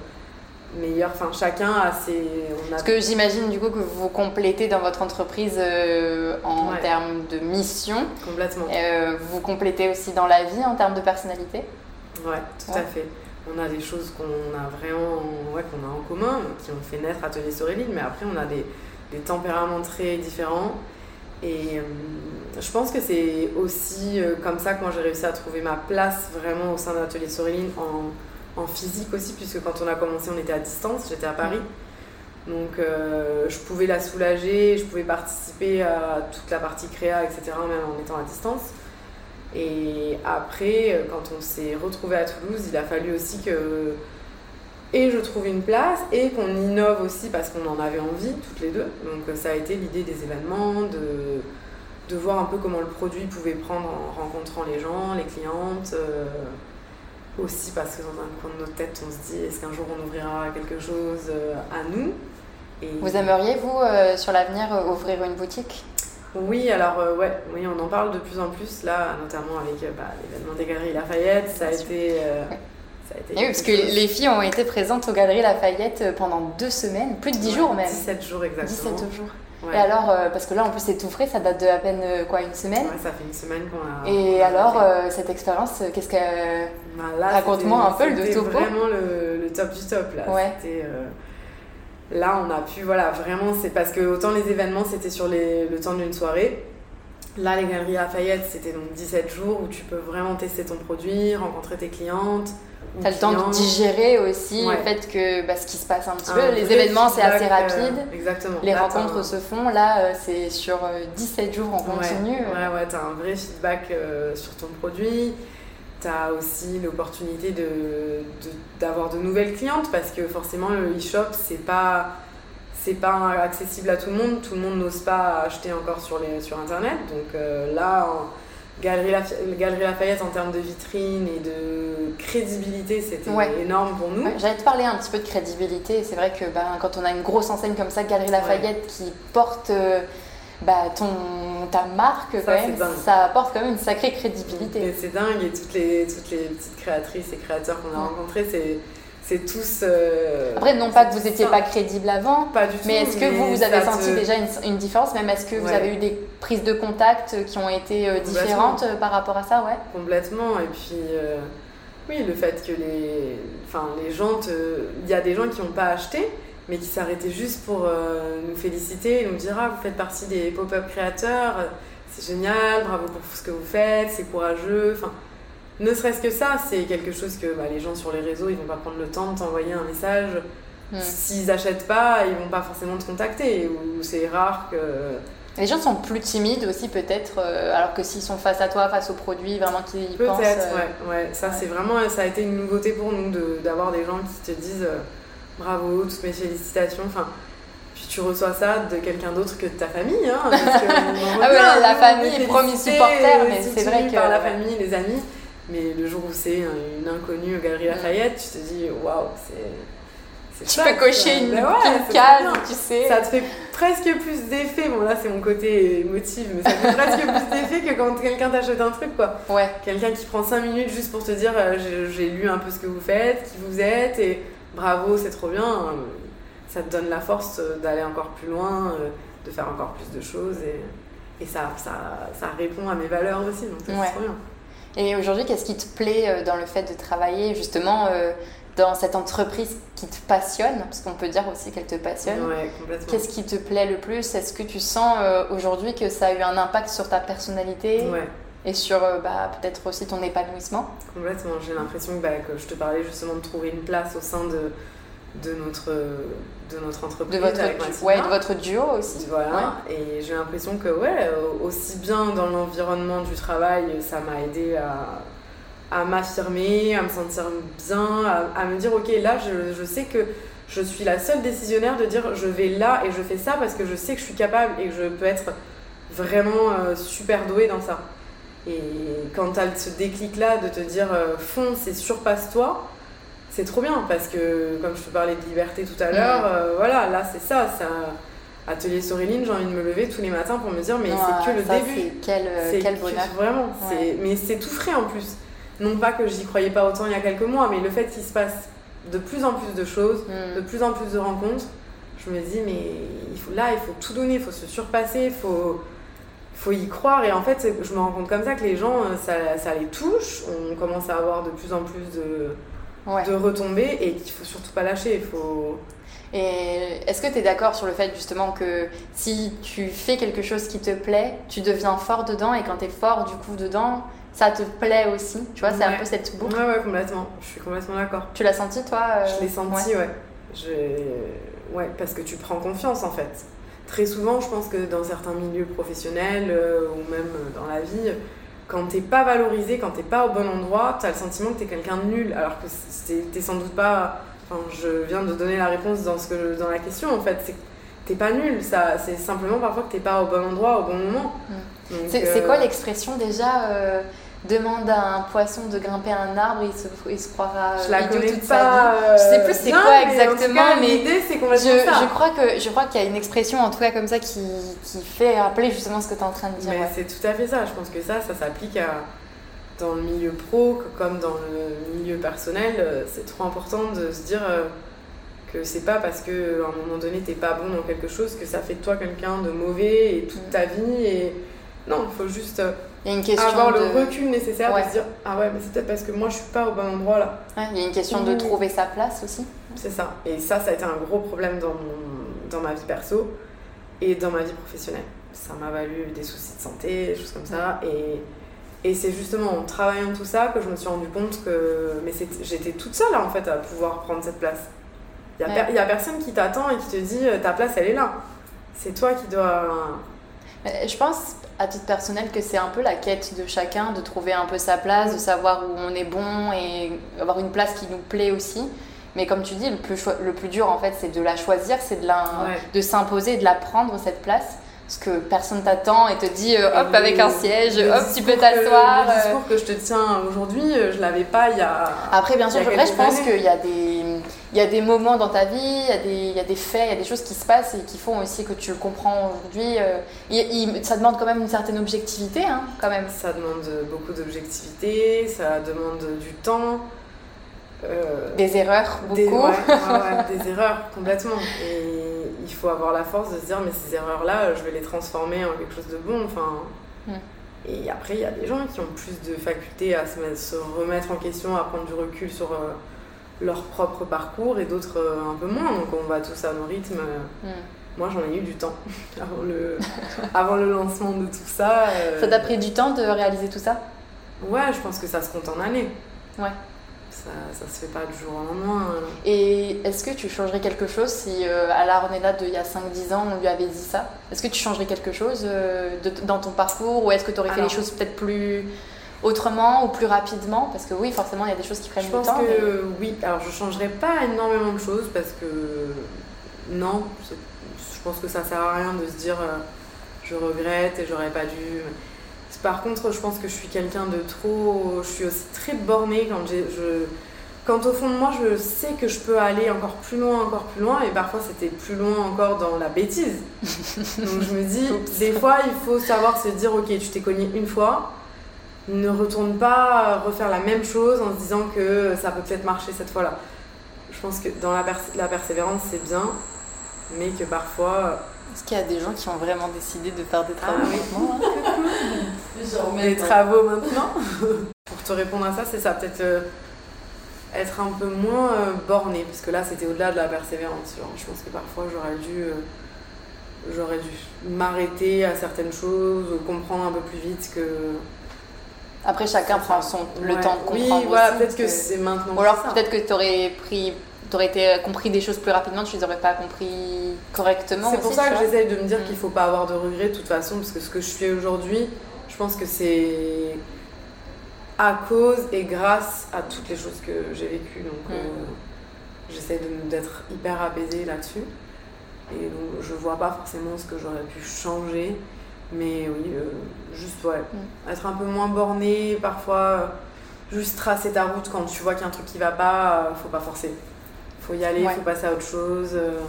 meilleure. Enfin, chacun a ses. On a Parce que j'imagine du coup que vous vous complétez dans votre entreprise euh, en Ouais. termes de mission. complètement. Vous vous complétez aussi dans la vie en termes de personnalité? Ouais, tout Ouais. à fait. On a des choses qu'on a vraiment, ouais, qu'on a en commun, qui ont fait naître Atelier Storyline, mais après on a des, des tempéraments très différents. Et euh, je pense que c'est aussi euh, comme ça que moi j'ai réussi à trouver ma place vraiment au sein d'Atelier Storyline en, en physique aussi, puisque quand on a commencé on était à distance, j'étais à Paris. Donc euh, je pouvais la soulager, je pouvais participer à toute la partie créa, etc., même en étant à distance. Et après, quand on s'est retrouvé à Toulouse, il a fallu aussi que et je trouve une place et qu'on innove aussi parce qu'on en avait envie toutes les deux. Donc euh, ça a été l'idée des événements, de, de voir un peu comment le produit pouvait prendre en rencontrant les gens, les clientes. euh, aussi parce que dans un coin de notre tête, on se dit est-ce qu'un jour on ouvrira quelque chose euh, à nous? Et Vous aimeriez, vous, euh, sur l'avenir, ouvrir une boutique? Oui, alors euh, ouais, oui, on en parle de plus en plus là, notamment avec euh, bah, l'événement des Galeries Lafayette. Ça a été. euh. Ça a été Et oui, parce que les filles ont été présentes aux Galeries Lafayette euh, pendant deux semaines, plus de dix Ouais, jours même. 17 jours exactement. 17 jours. Ouais. Et alors, euh, parce que là, en plus, c'est tout frais, ça date de à peine euh, quoi, une semaine. Ouais, ça fait une semaine qu'on a. Et alors, euh, cette expérience, qu'est-ce que. Bah, raconte-moi c'était- un peu le c'était topo. vraiment le, le top du top là. Ouais. C'était, Là, on a pu, voilà, vraiment, c'est parce que autant les événements c'était sur les, le temps d'une soirée. Là, les Galeries Lafayette, c'était donc 17 jours où tu peux vraiment tester ton produit, rencontrer tes clientes. T'as le temps de digérer aussi Ouais. le fait que bah, ce qui se passe un petit Un peu. Les événements, c'est assez euh, rapide. exactement. Les Là, rencontres un- se font. Là, euh, c'est sur euh, 17 jours en continu. Ouais, euh. ouais, ouais, t'as un vrai feedback euh, sur ton produit. T'as aussi l'opportunité de, de- d'avoir de, nouvelles clientes parce que forcément le e-shop c'est pas c'est pas accessible à tout le monde. Tout le monde n'ose pas acheter encore sur, les, sur Internet. Donc euh, là, en Galerie, Galerie Lafayette, en termes de vitrine et de crédibilité, c'était énorme pour nous. J'allais te parler un petit peu de crédibilité. C'est vrai que ben, quand on a une grosse enseigne comme ça, Galerie Lafayette, qui porte euh, bah, ton, ta marque, ça, quand même, ça apporte quand même une sacrée crédibilité. C'est dingue. Et toutes les, toutes les petites créatrices et créateurs qu'on a rencontrés, c'est c'est tous. Euh, Après, non pas que vous n'étiez pas crédible avant, pas du tout, mais est-ce que vous, vous avez senti déjà une, différence? Même est-ce que vous avez eu des prises de contact qui ont été euh, différentes euh, par rapport à ça? Ouais Complètement. Et puis, oui, le fait que les, enfin, les gens. Il y a des gens qui n'ont pas acheté, mais qui s'arrêtaient juste pour nous féliciter et nous dire Ah, vous faites partie des pop-up créateurs, c'est génial, bravo pour ce que vous faites, c'est courageux. Enfin, ne serait-ce que ça, c'est quelque chose que bah, les gens sur les réseaux, ils vont pas prendre le temps de t'envoyer un message. Hmm. S'ils n'achètent pas, ils vont pas forcément te contacter. Ou c'est rare que. Les gens sont plus timides aussi peut-être, euh, alors que s'ils sont face à toi, face aux produits, vraiment qu'ils pensent. Peut-être, euh, ouais, ouais. Ça c'est vraiment, ça a été une nouveauté pour nous d'avoir des gens qui te disent euh, bravo, toutes mes félicitations. Enfin, puis tu reçois ça de quelqu'un d'autre que de ta famille. Hein, parce que ah ouais, la famille est promis supporter, mais c'est vrai que. Par la famille, les amis. Mais le jour où c'est une inconnue aux Galeries Lafayette, tu te dis waouh, c'est. Tu peux cocher une, case, tu sais. Ça te fait presque plus d'effet. Bon, là, c'est mon côté émotif, mais ça fait presque plus d'effet que quand quelqu'un t'achète un truc, quoi. Ouais. Quelqu'un qui prend 5 minutes juste pour te dire euh, j'ai lu un peu ce que vous faites, qui vous êtes, et bravo, c'est trop bien. Ça te donne la force d'aller encore plus loin, euh, de faire encore plus de choses, et, et ça, ça, ça répond à mes valeurs aussi, donc c'est trop bien. Et aujourd'hui, qu'est-ce qui te plaît euh, dans le fait de travailler justement euh, dans cette entreprise qui te passionne Parce qu'on peut dire aussi qu'elle te passionne. Ouais, complètement. Qu'est-ce qui te plaît le plus? Est-ce que tu sens euh, aujourd'hui que ça a eu un impact sur ta personnalité? Ouais. et sur bah, peut-être aussi ton épanouissement? Complètement. J'ai l'impression que, bah, que je te parlais justement de trouver une place au sein de de notre, de notre entreprise. De votre, avec ouais, de votre duo aussi. Voilà. Et j'ai l'impression que, ouais, aussi bien dans l'environnement du travail, ça m'a aidé à, à m'affirmer, à me sentir bien, à, me dire, ok, là, je, je, sais que je suis la seule décisionnaire de dire, je vais là et je fais ça parce que je sais que je suis capable et que je peux être vraiment euh, super douée dans ça. Et quand tu as ce déclic-là de te dire, euh, fonce et surpasse-toi, c'est trop bien parce que, comme je te parlais de liberté tout à l'heure, euh, voilà, là c'est ça, ça. Atelier Soréline, j'ai envie de me lever tous les matins pour me dire, mais c'est que le début. Quel, euh, quel bonheur. Vraiment, mais c'est tout frais en plus. Non pas que j'y croyais pas autant il y a quelques mois, mais le fait qu'il se passe de plus en plus de choses, mm. de plus en plus de rencontres, je me dis, mais il faut, là, il faut tout donner, il faut se surpasser, il faut, faut y croire. Et en fait, je me rends compte comme ça que les gens, euh, ça, ça les touche. On commence à avoir de plus en plus de de retomber et qu'il faut surtout pas lâcher. Il faut. Et est-ce que tu es d'accord sur le fait justement que si tu fais quelque chose qui te plaît, tu deviens fort dedans et quand tu es fort du coup dedans, ça te plaît aussi? Tu vois, c'est un peu cette boucle. Ouais, ouais, complètement. Je suis complètement d'accord. Tu l'as senti toi euh, Je l'ai senti, ouais. ouais. parce que tu prends confiance en fait. Très souvent, je pense que dans certains milieux professionnels euh, ou même dans la vie, quand t'es pas valorisé, quand t'es pas au bon endroit, t'as le sentiment que t'es quelqu'un de nul, alors que t'es sans doute pas. Enfin, je viens de donner la réponse dans, ce que, dans la question en fait. C'est t'es pas nul, ça, c'est simplement parfois que t'es pas au bon endroit au bon moment. Mm. C'est quoi euh, l'expression déjà euh, demande à un poisson de grimper un arbre, il se, il se croira je la idiot toute sa vie. je sais plus c'est quoi exactement, mais, l'idée c'est qu'on je, je crois que je crois qu'il y a une expression en tout cas comme ça qui, qui fait rappeler justement ce que tu es en train de dire. C'est tout à fait ça. Je pense que ça, ça s'applique à dans le milieu pro comme dans le milieu personnel. Euh, c'est trop important de se dire euh, que c'est pas parce que à un moment donné t'es pas bon dans quelque chose que ça fait de toi quelqu'un de mauvais et toute ta vie et non il faut juste euh, il y a une question avoir le recul nécessaire de se dire ah ouais mais c'est peut-être parce que moi je suis pas au bon endroit là. Il y a une question de trouver sa place aussi. C'est ça. Et ça ça a été un gros problème dans, dans ma vie perso et dans ma vie professionnelle. Ça m'a valu des soucis de santé des choses comme ça. Et et c'est justement en travaillant tout ça que je me suis rendu compte que mais j'étais toute seule en fait à pouvoir prendre cette place. Il n'y a, a, personne qui t'attend et qui te dit euh, ta place elle est là. C'est toi qui dois je pense à titre personnel que c'est un peu la quête de chacun, de trouver un peu sa place, de savoir où on est bon et avoir une place qui nous plaît aussi. Mais comme tu dis, le plus, le plus dur en fait, c'est de la choisir, c'est de, la, Ouais. de s'imposer, de la prendre cette place. Parce que personne t'attend et te dit euh, hop avec un siège, hop tu peux t'asseoir. Le euh. discours que je te tiens aujourd'hui, euh, je l'avais pas il y a. Après, bien sûr, après, je pense qu'il y, a des- il y a des moments dans ta vie, il y, a des, il y a des faits, il y a des choses qui se passent et qui font aussi que tu le comprends aujourd'hui. euh, ça demande quand même une certaine objectivité, hein, quand même. Ça demande beaucoup d'objectivité, ça demande du temps. euh, Des erreurs, beaucoup. Des, ouais, ouais, ouais, des erreurs complètement. Et il faut avoir la force de se dire mais ces erreurs-là, je vais les transformer en quelque chose de bon. Enfin, Mm. Et après, il y a des gens qui ont plus de faculté à se, mettre- se remettre en question, à prendre du recul sur euh, leur propre parcours et d'autres euh, un peu moins. Donc on va tous à nos rythmes. Mm. Moi, j'en ai eu du temps avant le, avant le lancement de tout ça. euh, Ça t'a pris du temps de réaliser tout ça? Ouais, je pense que ça se compte en années. Ouais. Ça, ça se fait pas du jour au lendemain. euh. Et est-ce que tu changerais quelque chose si euh, à la Renella d'il y a 5-10 ans on lui avait dit ça? Est-ce que tu changerais quelque chose euh, de- dans ton parcours? Ou est-ce que tu aurais fait les choses peut-être plus autrement ou plus rapidement Parce que oui, forcément, il y a des choses qui prennent Je du pense temps. mais- que oui. Alors, je changerais pas énormément de choses parce que non, je pense que ça sert à rien de se dire euh, je regrette et j'aurais pas dû. Par contre, je pense que je suis quelqu'un de trop. Je suis aussi très bornée quand j'ai. Je... Quand au fond de moi, je sais que je peux aller encore plus loin, encore plus loin, et parfois c'était plus loin encore dans la bêtise. Donc je me dis, des fois, il faut savoir se dire, ok, tu t'es cogné une fois, ne retourne pas refaire la même chose en se disant que ça peut peut-être marcher cette fois-là. Je pense que dans la, pers- la persévérance, c'est bien, mais que parfois, Est-ce qu'il y a des gens qui ont vraiment décidé de faire des Ah travaux oui. maintenant, hein des travaux maintenant. Pour te répondre à ça, c'est ça, peut-être euh, être un peu moins euh, borné, parce que là, c'était au-delà de la persévérance. genre. je pense que parfois, j'aurais dû, euh, j'aurais dû m'arrêter à certaines choses, ou comprendre un peu plus vite que. Après, chacun prend son, le Ouais. temps de comprendre. Oui, voilà, peut-être que c'est maintenant. Ou alors ça. peut-être que tu aurais pris. T'aurais été compris des choses plus rapidement, tu les aurais pas compris correctement. C'est pour ça que j'essaye de me dire Mm. qu'il faut pas avoir de regrets de toute façon, parce que ce que je fais aujourd'hui, je pense que c'est à cause et grâce à toutes les choses que j'ai vécues. Donc Mm. euh, j'essaie d'être hyper apaisée là-dessus. Et donc je vois pas forcément ce que j'aurais pu changer. Mais oui, euh, juste ouais, Mm. être un peu moins borné, parfois euh, juste tracer ta route quand tu vois qu'il y a un truc qui va pas, euh, faut pas forcer. Faut y aller, Ouais. faut passer à autre chose. euh,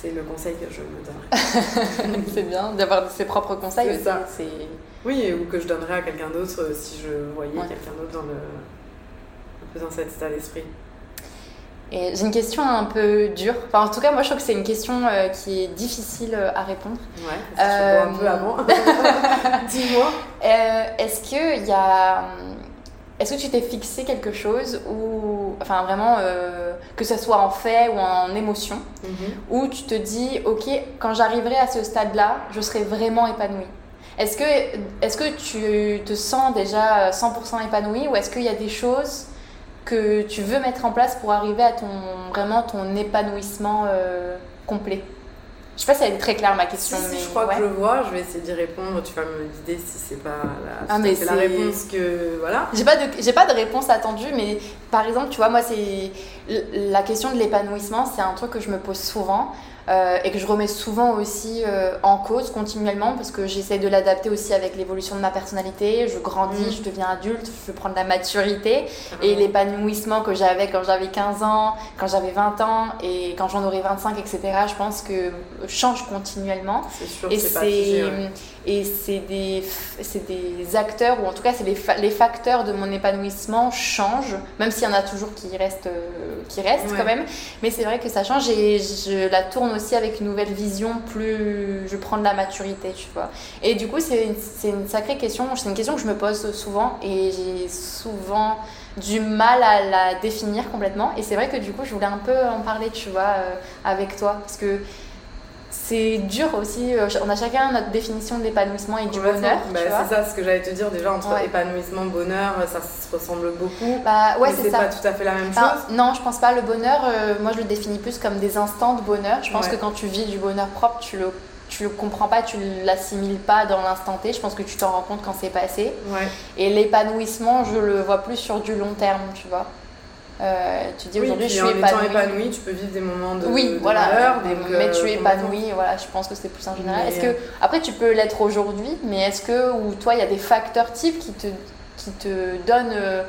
c'est le conseil que je me donnerais. c'est bien d'avoir ses propres conseils C'est aussi. ça. c'est- Oui, ou que je donnerais à quelqu'un d'autre euh, si je voyais Ouais. quelqu'un d'autre dans le un peu dans cet état d'esprit. Et j'ai une question un peu dure. Enfin, en tout cas, moi, je trouve que c'est une question euh, qui est difficile euh, à répondre. Ouais, parce que un peu avant. Dis-moi. Euh, est-ce que il y a, est-ce que tu t'es fixé quelque chose ou, enfin, vraiment, euh, que ce soit en fait ou en émotion, Mhm. où tu te dis, ok, quand j'arriverai à ce stade-là, je serai vraiment épanouie? Est-ce que, est-ce que tu te sens déjà 100% épanouie ou est-ce qu'il y a des choses que tu veux mettre en place pour arriver à ton vraiment ton épanouissement euh, complet Je sais pas si elle est très claire ma question. si, mais je crois ouais. que je vois, je vais essayer d'y répondre. Tu vas me guider si c'est pas la, Ah, mais la réponse que. Voilà. J'ai pas de pas de réponse attendue, mais par exemple, tu vois, moi c'est la question de l'épanouissement, c'est un truc que je me pose souvent. Euh, et que je remets souvent aussi euh, en cause continuellement parce que j'essaie de l'adapter aussi avec l'évolution de ma personnalité. Je grandis, Mm. je deviens adulte, je veux prendre la maturité et l'épanouissement que j'avais quand j'avais 15 ans, quand j'avais 20 ans et quand j'en aurai 25, etc. Je pense que change continuellement. C'est sûr, Et c'est. Et c'est des, des acteurs, ou en tout cas, c'est les, fa- les facteurs de mon épanouissement changent, même s'il y en a toujours qui restent, euh, qui restent Ouais. quand même. Mais c'est vrai que ça change et je la tourne aussi avec une nouvelle vision, plus je prends de la maturité, tu vois. Et du coup, c'est une, c'est une sacrée question, c'est une question que je me pose souvent et j'ai souvent du mal à la définir complètement. Et c'est vrai que du coup, je voulais un peu en parler, tu vois, euh, avec toi, parce que c'est dur aussi. euh, On a chacun notre définition de l'épanouissement et du bonheur. Bah, c'est ça ce que j'allais te dire déjà entre Ouais. épanouissement, bonheur, ça se ressemble beaucoup. Bah ouais, c'est pas tout à fait la même chose. non, je pense pas. Le bonheur, euh, moi je le définis plus comme des instants de bonheur. Je pense Ouais. que quand tu vis du bonheur propre, tu le, tu le comprends pas, tu l'assimiles pas dans l'instant T. Je pense que tu t'en rends compte quand c'est passé. Ouais. Et l'épanouissement, je le vois plus sur du long terme, tu vois. Euh, tu dis Oui, aujourd'hui je suis épanouie. épanouie, tu peux vivre des moments de, Oui, de voilà. donc, mais euh, tu es complètement. épanoui, voilà, je pense que c'est plus en général. Est-ce que après tu peux l'être aujourd'hui, mais est-ce que ou toi il y a des facteurs types qui te qui te donnent euh,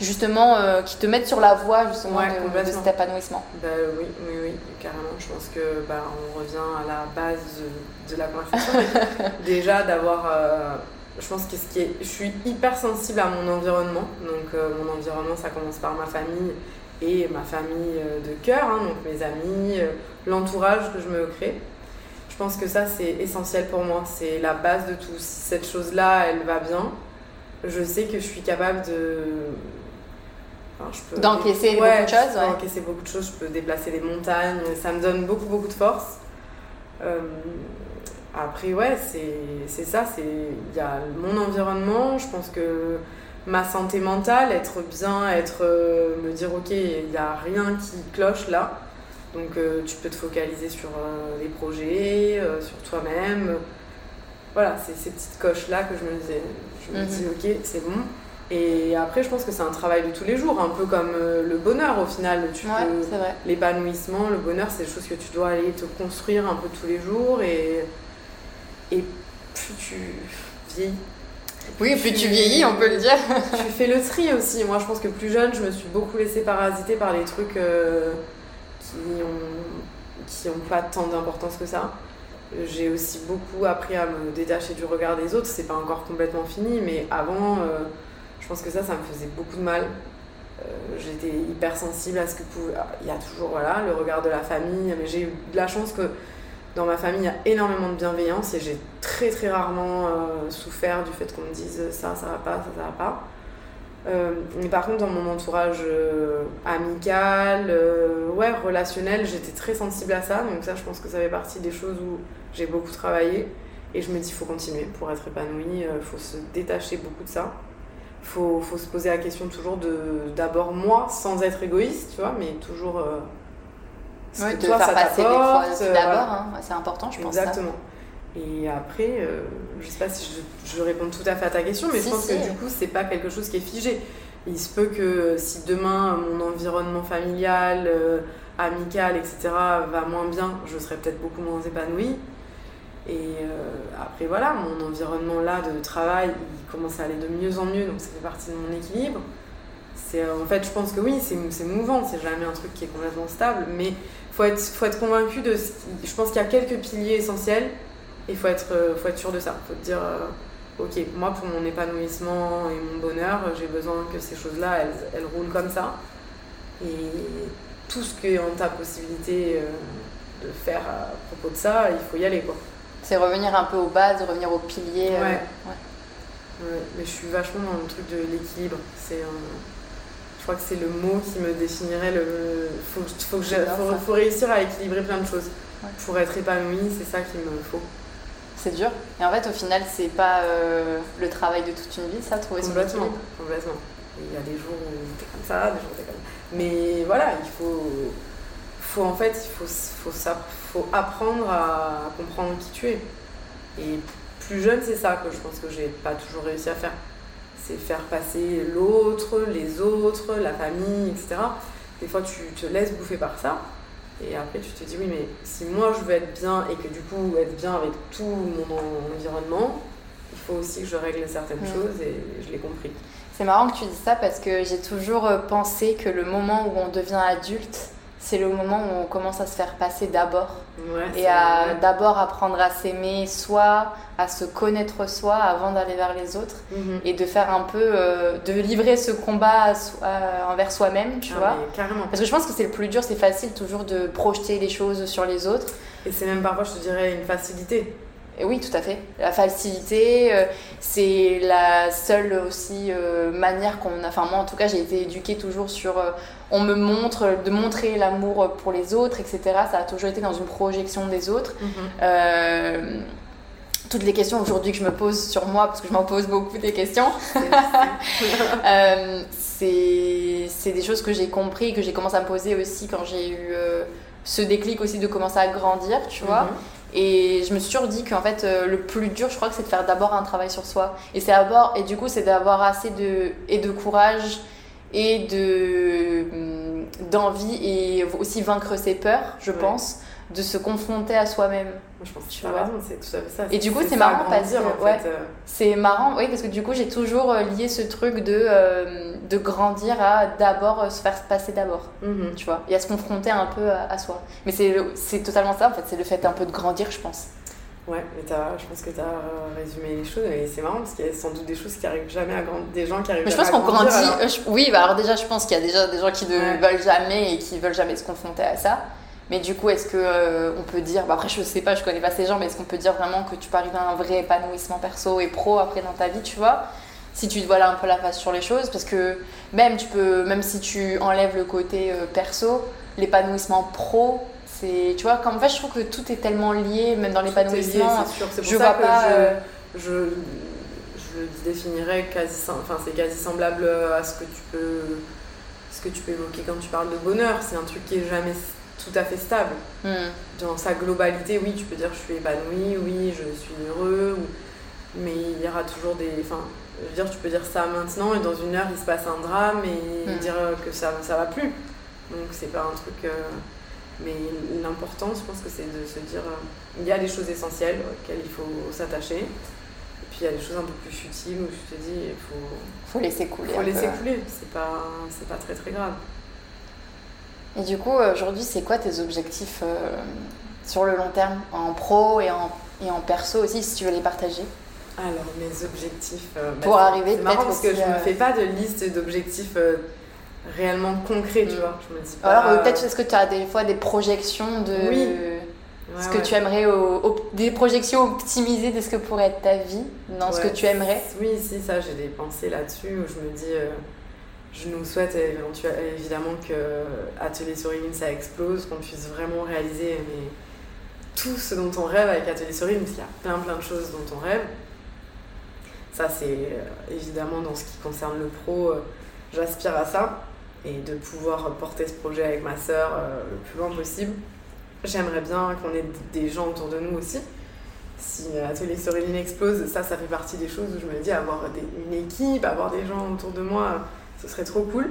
justement euh, qui te mettent sur la voie justement Ouais, de- cet épanouissement? Bah oui, oui, oui, carrément. Je pense que bah, on revient à la base de, de la conversation. Déjà d'avoir, euh, je pense que ce qui est, je suis hyper sensible à mon environnement. Donc euh, mon environnement, ça commence par ma famille et ma famille euh, de cœur, hein, donc mes amis, euh, l'entourage que je me crée. Je pense que ça c'est essentiel pour moi. C'est la base de tout. Si cette chose-là, elle va bien, je sais que je suis capable de Enfin, je peux- D'encaisser beaucoup de choses, peux ouais. encaisser beaucoup de choses, je peux déplacer les montagnes, ça me donne beaucoup, beaucoup de force. Euh, après, ouais, c'est ça, c'est il y a mon environnement, je pense que ma santé mentale, être bien, être euh, me dire ok, il n'y a rien qui cloche là. Donc euh, tu peux te focaliser sur euh, les projets, sur toi-même. Voilà, c'est ces petites coches là que je me disais, je me Mhm. dis ok, c'est bon. Et après, je pense que c'est un travail de tous les jours, un peu comme le bonheur au final. Tu Ouais, peux- c'est vrai. l'épanouissement, le bonheur, c'est des choses que tu dois aller te construire un peu tous les jours et, et plus tu vieillis. Oui, plus tu vieillis, on peut le dire. tu fais le tri aussi. Moi, je pense que plus jeune, je me suis beaucoup laissée parasiter par les trucs euh, qui ont, qui ont pas tant d'importance que ça. J'ai aussi beaucoup appris à me détacher du regard des autres. C'est pas encore complètement fini, mais avant, euh, je pense que ça, ça me faisait beaucoup de mal. Euh, J'étais hyper sensible à ce que pouvait. Il y a toujours voilà, le regard de la famille, mais j'ai eu de la chance que dans ma famille, il y a énormément de bienveillance et j'ai très très rarement euh, souffert du fait qu'on me dise ça, ça va pas, ça, ça va pas. Euh, mais par contre, dans mon entourage euh, amical, ouais, relationnel, j'étais très sensible à ça. Donc ça, je pense que ça fait partie des choses où j'ai beaucoup travaillé. Et je me dis, faut continuer pour être épanoui, il faut se détacher beaucoup de ça. Faut, faut se poser la question toujours de d'abord moi, sans être égoïste, tu vois, mais toujours... Ouais, de toi, faire ça passer des fois euh, d'abord, voilà. hein. C'est important, je pense. ça. Exactement. Et après, euh, je sais pas si je, je réponds tout à fait à ta question, mais Si, je pense si. que du coup, c'est pas quelque chose qui est figé. Il se peut que si demain mon environnement familial, euh, amical, etc. va moins bien, je serai peut-être beaucoup moins épanouie. Et euh, après, voilà, mon environnement là de travail, il commence à aller de mieux en mieux, donc ça fait partie de mon équilibre. C'est, en fait, je pense que oui, c'est, c'est mouvant, c'est jamais un truc qui est complètement stable, mais faut être, faut être convaincu de ce qui- Je pense qu'il y a quelques piliers essentiels et il faut être, euh, faut être sûr de ça. faut te dire, euh, ok, moi pour mon épanouissement et mon bonheur, euh, j'ai besoin que ces choses-là, elles, elles roulent comme ça. Et tout ce qui est en ta possibilité euh, de faire à propos de ça, il faut y aller. Quoi. C'est revenir un peu aux bases, revenir aux piliers. euh, Ouais. ouais. Ouais, mais je suis vachement dans le truc de l'équilibre. C'est un- crois que c'est le mot qui me définirait le. Faut, faut, que j'ai- J'adore faut, ça. faut réussir à équilibrer plein de choses. Ouais. Pour être épanoui, c'est ça qu'il me faut. C'est dur. Et en fait, au final, c'est pas euh, le travail de toute une vie, ça, trouver son équilibre. complètement. Il y a des jours où t'es comme ça, des jours où t'es comme Mais voilà, il faut. faut en fait, il faut, faut, ça, faut apprendre à comprendre qui tu es. Et plus jeune, c'est ça que je pense que j'ai pas toujours réussi à faire. C'est faire passer l'autre, les autres, la famille, etc. Des fois, tu te laisses bouffer par ça. Et après, tu te dis, oui, mais si moi je veux être bien et que du coup, être bien avec tout mon en- environnement, il faut aussi que je règle certaines choses et je l'ai compris. C'est marrant que tu dises ça parce que j'ai toujours euh, pensé que le moment où on devient adulte, c'est le moment où on commence à se faire passer d'abord. Ouais, Et à d'abord apprendre à s'aimer soi, à se connaître soi avant d'aller vers les autres. Mhm. Et de faire un peu, euh, de livrer ce combat à à- envers soi-même, tu Ah, vois. carrément. Parce que je pense que c'est le plus dur, c'est facile toujours de projeter les choses sur les autres. Et c'est même parfois, je te dirais, une facilité. Et oui, tout à fait. La facilité, euh, c'est la seule aussi euh, manière qu'on a. Enfin, moi en tout cas, j'ai été éduquée toujours sur. euh, on me montre, de montrer l'amour pour les autres, etc. Ça a toujours été dans une projection des autres. Euh, toutes les questions aujourd'hui que je me pose sur moi, parce que je m'en pose beaucoup des questions, euh, c'est c'est des choses que j'ai compris, que j'ai commencé à me poser aussi quand j'ai eu euh, ce déclic aussi de commencer à grandir, tu vois. Mhm. Et je me suis toujours dit qu'en fait, euh, le plus dur, je crois que c'est de faire d'abord un travail sur soi. Et c'est d'abord, et du coup, c'est d'avoir assez de, et de courage et de hum, d'envie et aussi vaincre ses peurs, je Ouais. pense, de se confronter à soi-même. Je pense que Tu as raison, c'est tout à fait ça. Et du coup, c'est marrant parce que- en ouais. fait, euh, C'est marrant, oui, parce que du coup, j'ai toujours euh, lié ce truc de, euh, de grandir à d'abord se faire passer d'abord, mhm. tu vois, et à se confronter un peu à, à soi. Mais c'est c'est totalement ça, en fait, c'est le fait un peu de grandir, je pense. Ouais, mais t'as- je pense que tu as résumé les choses et c'est marrant parce qu'il y a sans doute des choses qui arrivent jamais à grandir, des gens qui arrivent Mais je pense qu'on grandit. alors- euh, je- Oui, bah alors déjà, je pense qu'il y a déjà des gens qui ne Ouais. veulent jamais et qui veulent jamais se confronter à ça. Mais du coup, est-ce que euh, on peut dire, bah après je sais pas, je connais pas ces gens, mais est-ce qu'on peut dire vraiment que tu peux arriver à un vrai épanouissement perso et pro après dans ta vie, tu vois? Si tu te voiles un peu la face sur les choses, parce que même tu peux, même si tu enlèves le côté euh, perso, l'épanouissement pro, c'est, tu vois, comme en fait, je trouve que tout est tellement lié, même dans l'épanouissement. c'est pour Je ça vois que pas. je, euh, je, je le définirais quasi, enfin c'est quasi semblable à ce que tu peux, ce que tu peux évoquer quand tu parles de bonheur. C'est un truc qui est jamais tout à fait stable. hmm. Dans sa globalité, oui, tu peux dire je suis épanoui, oui, je suis heureux, mais il y aura toujours des, enfin, je veux dire, tu peux dire ça maintenant et dans une heure il se passe un drame et Mm. dire que ça, ça va plus. Donc c'est pas un truc. euh, mais l'important, je pense que c'est de se dire, euh, il y a des choses essentielles auxquelles il faut s'attacher. Et puis il y a des choses un peu plus futiles où je te dis, il faut, faut laisser couler. faut peu. laisser couler. C'est pas, c'est pas très très grave. Et du coup, aujourd'hui, c'est quoi tes objectifs euh, sur le long terme, en pro et en, et en perso aussi, si tu veux les partager? Alors, mes objectifs. euh, bah, Pour c'est- arriver C'est marrant parce que je ne me fais pas de liste d'objectifs euh, réellement concrets, tu Mm. vois. Je me dis pas. Alors, euh, peut-être, est-ce que tu as des fois des projections de Oui. ce que ouais. tu aimerais, au- des projections optimisées de ce que pourrait être ta vie, dans ce que tu aimerais Oui, si, ça, j'ai des pensées là-dessus où je me dis. euh, je nous souhaite évidemment que Atelier Sourine ça explose, qu'on puisse vraiment réaliser mais, tout ce dont on rêve avec Atelier Sourine, parce qu'il y a plein plein de choses dont on rêve. Ça, c'est euh, évidemment dans ce qui concerne le pro, euh, j'aspire à ça et de pouvoir porter ce projet avec ma sœur euh, le plus loin possible. J'aimerais bien qu'on ait des gens autour de nous aussi. Si Atelier Soréline explose, ça, ça fait partie des choses où je me dis avoir une équipe, avoir des gens autour de moi, ce serait trop cool.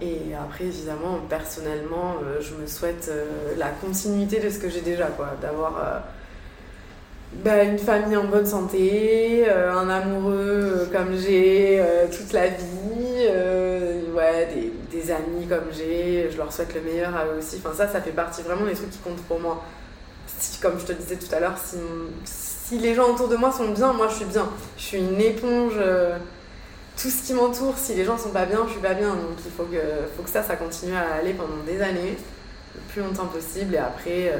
Et après, évidemment, personnellement, euh, je me souhaite euh, la continuité de ce que j'ai déjà, quoi. D'avoir bah, une famille en bonne santé, un amoureux comme j'ai toute la vie, des, amis comme j'ai, je leur souhaite le meilleur à eux aussi. Enfin, ça, ça fait partie vraiment des trucs qui comptent pour moi. Comme je te disais tout à l'heure, si, les gens autour de moi sont bien, moi je suis bien. Je suis une éponge. euh, tout ce qui m'entoure, si les gens sont pas bien, je suis pas bien. Donc il faut que, faut que ça, ça continue à aller pendant des années, le plus longtemps possible. Et après, euh,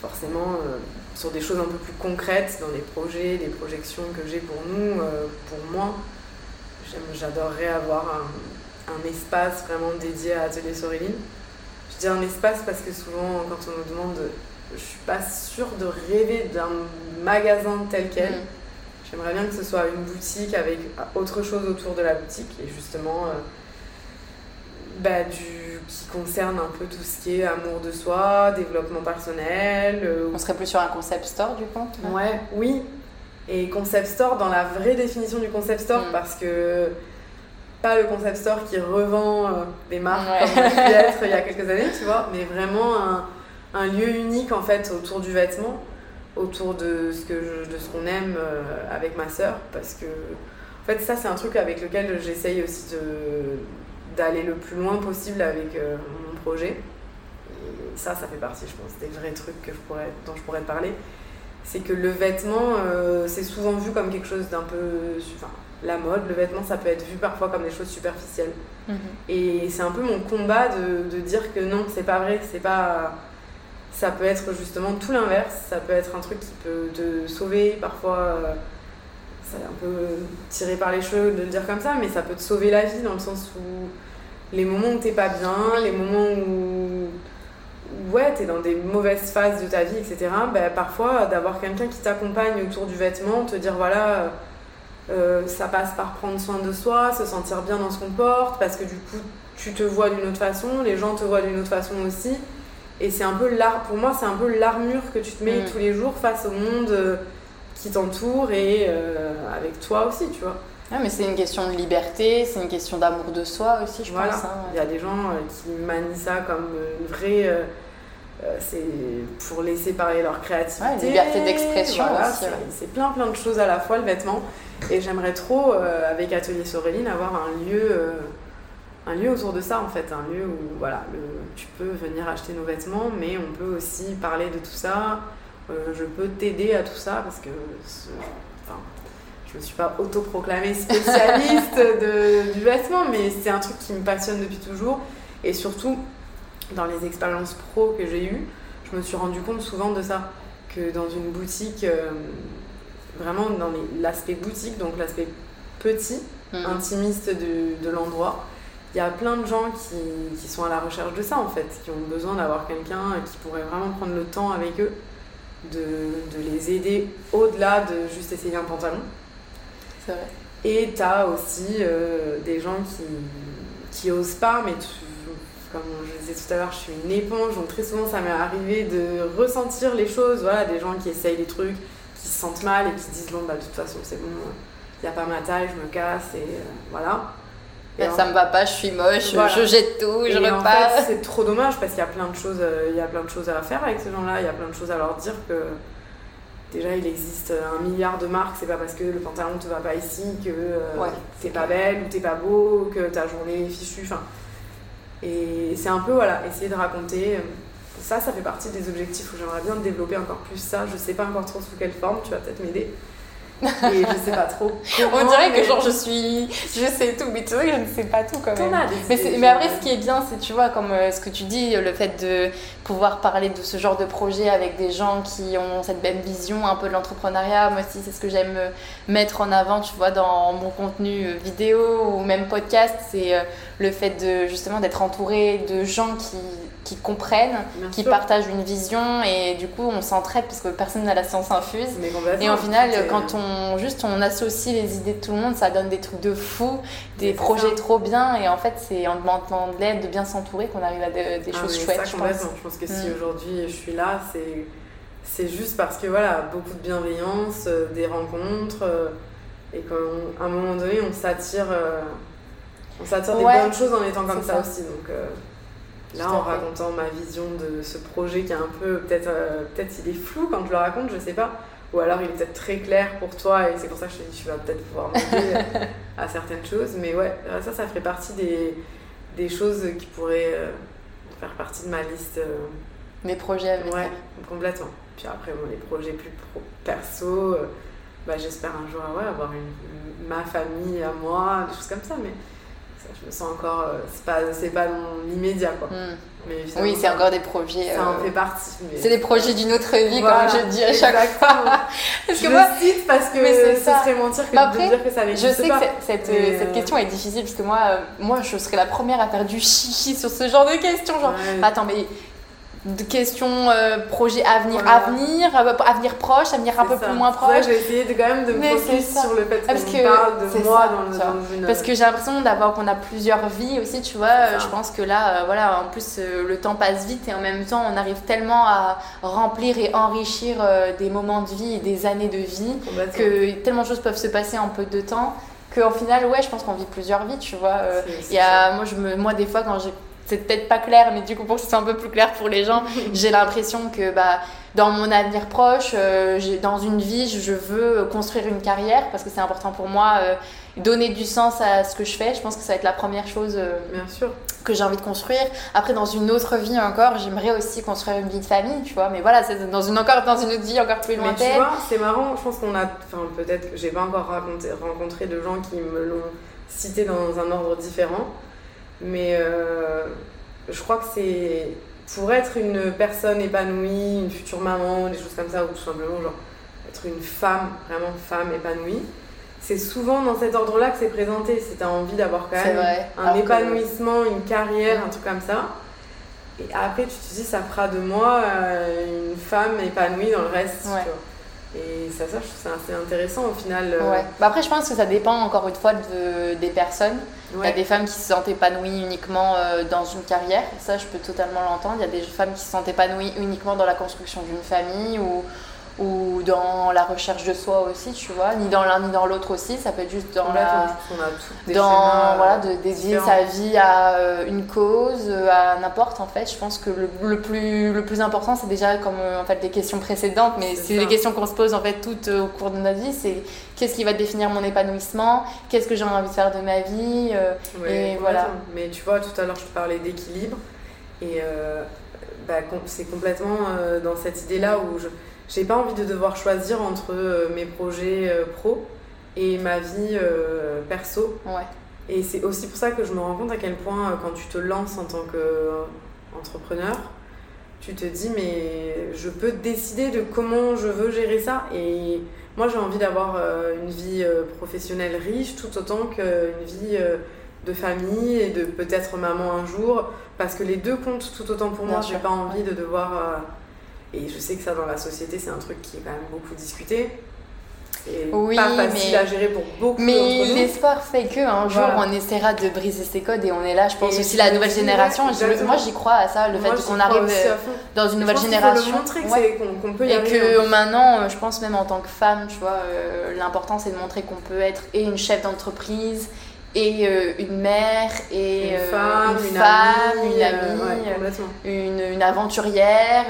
forcément, euh, sur des choses un peu plus concrètes, dans les projets, les projections que j'ai pour nous, pour moi, j'adorerais avoir un, un espace vraiment dédié à Atelier Soréline. Je dis un espace parce que souvent, quand on nous demande, je suis pas sûre de rêver d'un magasin tel quel. Mm. J'aimerais bien que ce soit une boutique avec autre chose autour de la boutique et justement euh, bah, du, qui concerne un peu tout ce qui est amour de soi, développement personnel. euh, On serait plus sur un concept store, du coup Ouais, oui. Et concept store dans la vraie définition du concept store Mm. parce que pas le concept store qui revend euh, des marques Ouais. comme on être il y a quelques années, tu vois, mais vraiment un, un lieu unique en fait autour du vêtement, autour de ce que je- de ce qu'on aime euh, avec ma sœur parce que en fait ça c'est un truc avec lequel j'essaye aussi de d'aller le plus loin possible avec euh, mon projet. Et ça, ça fait partie, je pense, des vrais trucs que je pourrais, dont je pourrais te parler. C'est que le vêtement, euh, c'est souvent vu comme quelque chose d'un peu. Enfin, la mode, le vêtement, ça peut être vu parfois comme des choses superficielles. Mhm. Et c'est un peu mon combat de, de dire que non, c'est pas vrai, c'est pas. Ça peut être justement tout l'inverse, ça peut être un truc qui peut te sauver parfois. euh, c'est un peu tiré par les cheveux de le dire comme ça, mais ça peut te sauver la vie dans le sens où les moments où t'es pas bien, les moments où, où, ouais, t'es dans des mauvaises phases de ta vie, etc., bah, parfois d'avoir quelqu'un qui t'accompagne autour du vêtement, te dire voilà, euh, ça passe par prendre soin de soi, se sentir bien dans ce qu'on porte, parce que du coup tu te vois d'une autre façon, les gens te voient d'une autre façon aussi. Et c'est un peu l'art, pour moi, c'est un peu l'armure que tu te mets Mm. tous les jours face au monde euh, qui t'entoure et euh, avec toi aussi, tu vois. mais c'est une question de liberté, c'est une question d'amour de soi aussi, je voilà. pense. hein. Il y a des gens qui manient ça comme une vraie. euh, c'est pour laisser parler leur créativité. Ouais, une liberté d'expression Voilà, aussi, c'est- ouais. C'est plein plein de choses à la fois le vêtement. Et j'aimerais trop, euh, avec Atelier Soréline, avoir un lieu, euh, un lieu autour de ça en fait. Un lieu où voilà, le- tu peux venir acheter nos vêtements, mais on peut aussi parler de tout ça. Euh, je peux t'aider à tout ça parce que ce- enfin, je me suis pas autoproclamée spécialiste de, du vêtement, mais c'est un truc qui me passionne depuis toujours. Et surtout, dans les expériences pro que j'ai eues, je me suis rendu compte souvent de ça. Que dans une boutique, vraiment dans l'aspect boutique, donc l'aspect petit, Mhm. intimiste de, de l'endroit, il y a plein de gens qui, qui sont à la recherche de ça en fait, qui ont besoin d'avoir quelqu'un qui pourrait vraiment prendre le temps avec eux, de, de les aider au-delà de juste essayer un pantalon. C'est vrai. Et tu as aussi euh, des gens qui, qui osent pas, mais tu- comme je disais tout à l'heure, je suis une éponge, donc très souvent ça m'est arrivé de ressentir les choses. Voilà, des gens qui essayent des trucs, qui se sentent mal et qui se disent bon, bah de toute façon, c'est bon, il n'y a pas ma taille, je me casse, et euh, voilà. Et Bah, en- ça me va pas, je suis moche, Voilà. je jette tout, je et en fait, c'est trop dommage parce qu'il y a plein de choses, euh, il y a plein de choses à faire avec ces gens-là. Il y a plein de choses à leur dire que déjà il existe un milliard de marques. C'est pas parce que le pantalon te va pas ici que euh, Ouais. t'es pas belle ou t'es pas beau, que ta journée est fichue. Enfin, et c'est un peu voilà, essayer de raconter. Ça, ça fait partie des objectifs où j'aimerais bien développer encore plus ça. Je sais pas encore trop sous quelle forme. Tu vas peut-être m'aider. Et je sais pas trop. On comment, dirait que genre je suis, je sais tout, mais tu sais que je ne sais pas tout quand même. as Mais, mais après, ce qui est bien, c'est, tu vois, comme euh, ce que tu dis, le fait de pouvoir parler de ce genre de projet avec des gens qui ont cette même vision un peu de l'entrepreneuriat. Moi aussi, c'est ce que j'aime euh, mettre en avant, tu vois, dans mon contenu euh, vidéo ou même podcast. C'est euh, le fait de, justement, d'être entouré de gens qui, qui comprennent, Bien qui sûr. partagent une vision et du coup, on s'entraide parce que personne n'a la science infuse. Et au final, quand on juste on associe les idées de tout le monde, ça donne des trucs de fou, des projets ça. trop bien. Et en fait, c'est en demandant de l'aide, de bien s'entourer, qu'on arrive à de- des Ah, choses chouettes, ça, je pense. Je pense que si Mm. aujourd'hui je suis là, c'est c'est juste parce que voilà, beaucoup de bienveillance, euh, des rencontres, euh, et qu'à un moment donné, on s'attire, euh, on s'attire des Ouais, bonnes choses en étant comme ça, ça. aussi. Donc là, en racontant ma vision de ce projet qui est un peu, peut-être, euh, peut-être il est flou quand je le raconte, je sais pas. Ou alors il est peut-être très clair pour toi et c'est pour ça que je te dis tu vas peut-être pouvoir m'aider euh, à certaines choses. Mais ouais, euh, ça, ça ferait partie des, des choses qui pourraient euh, faire partie de ma liste. euh, Mes projets à venir. Ouais, complètement. Puis après, bon, les projets plus pro, perso, bah, j'espère un jour ouais, avoir une, ma famille à moi, des choses comme ça, mais ça, je me sens encore. euh, c'est pas, c'est pas dans l'immédiat, quoi. Mm. Mais Oui, c'est encore des projets. Ça en euh, fait partie. mais- C'est des projets d'une autre vie, Voilà, comme je dis à chaque fois. Parce Je que moi, le cite parce que ce ça. serait mentir que Mais de après, dire que ça Je sais pas. que cette, cette, Mais, cette euh, question est difficile parce que moi, moi, je serais la première à faire du chichi sur ce genre de questions. Genre, Ouais. attends, mais de questions, euh, projet avenir, Voilà. avenir, avenir proche, avenir un peu ça. plus moins pour ça proche. J'ai essayé de, quand même de me focus sur le fait Parce qu'on que parle de moi ça, dans, vois. dans une. Parce que j'ai l'impression d'avoir qu'on a plusieurs vies aussi, tu vois. Je pense que là, euh, voilà, en plus, euh, le temps passe vite et en même temps, on arrive tellement à remplir et enrichir des moments de vie et des années de vie que tellement de choses peuvent se passer en peu de temps qu'au final, ouais, je pense qu'on vit plusieurs vies, tu vois. euh, y a, moi, je me, moi, des fois, quand j'ai. C'est peut-être pas clair, mais du coup, pour que ce soit un peu plus clair pour les gens, j'ai l'impression que bah, dans mon avenir proche, euh, dans une vie, je veux construire une carrière parce que c'est important pour moi, euh, donner du sens à ce que je fais. Je pense que ça va être la première chose euh, Bien sûr. que j'ai envie de construire. Après, dans une autre vie encore, j'aimerais aussi construire une vie de famille, tu vois. Mais voilà, c'est dans une, encore, dans une autre vie encore plus Mais tu lointaine. vois, c'est marrant, je pense qu'on a, enfin peut-être que j'ai pas encore raconté, rencontré de gens qui me l'ont cité dans un ordre différent, mais euh, je crois que c'est pour être une personne épanouie, une future maman, des choses comme ça, ou tout simplement genre être une femme, vraiment femme épanouie, c'est souvent dans cet ordre-là que c'est présenté, si t'as envie d'avoir quand même un Alors que- épanouissement, une carrière, un truc comme ça. Et après, tu te dis, ça fera de moi euh, une femme épanouie dans le reste. tu Ouais. vois. Et ça, ça, je trouve ça assez intéressant au final. euh, Ouais. Bah après, je pense que ça dépend encore une fois de, des personnes. Il y a des femmes qui se sentent épanouies uniquement euh, dans une carrière, ça je peux totalement l'entendre. Il y a des femmes qui se sentent épanouies uniquement dans la construction d'une famille ou, ou dans la recherche de soi aussi, tu vois, ni dans l'un ni dans l'autre aussi, ça peut être juste dans la... On a des dans schémas, voilà euh, de dédier sa vie à euh, une cause euh, à n'importe en fait. Je pense que le, le plus le plus important c'est déjà comme euh, en fait les questions précédentes mais C'est les questions qu'on se pose en fait toutes euh, au cours de notre vie. C'est qu'est-ce qui va définir mon épanouissement? Qu'est-ce que j'ai envie de faire de ma vie euh, Ouais, Et voilà. Mais tu vois, tout à l'heure, je te parlais d'équilibre. Et euh, bah, c'est complètement euh, dans cette idée-là où je j'ai pas envie de devoir choisir entre euh, mes projets euh, pro et ma vie euh, perso. ouais Et c'est aussi pour ça que je me rends compte à quel point, quand tu te lances en tant qu'entrepreneur, tu te dis, mais je peux décider de comment je veux gérer ça. Et moi, j'ai envie d'avoir une vie professionnelle riche tout autant qu'une vie de famille et de peut-être maman un jour. Parce que les deux comptent tout autant pour Bien moi. J'ai pas envie de devoir. Et je sais que ça, dans la société, c'est un truc qui est quand même beaucoup discuté. Et Oui, pas facile mais- à gérer pour beaucoup mais l'espoir fait que un jour Voilà. on essaiera de briser ces codes et on est là je pense Et aussi la nouvelle génération exactement. moi j'y crois à ça le Moi, fait qu'on arrive dans une nouvelle génération faut le montrer que Ouais. c'est- qu'on qu'on peut y Et arriver. que hein. maintenant, je pense même en tant que femme, tu vois, euh, l'important c'est de montrer qu'on peut être et une chef d'entreprise, et euh, une mère, et une euh, femme, une, une, femme, amie, une euh, amie, ouais, complètement. une, une aventurière,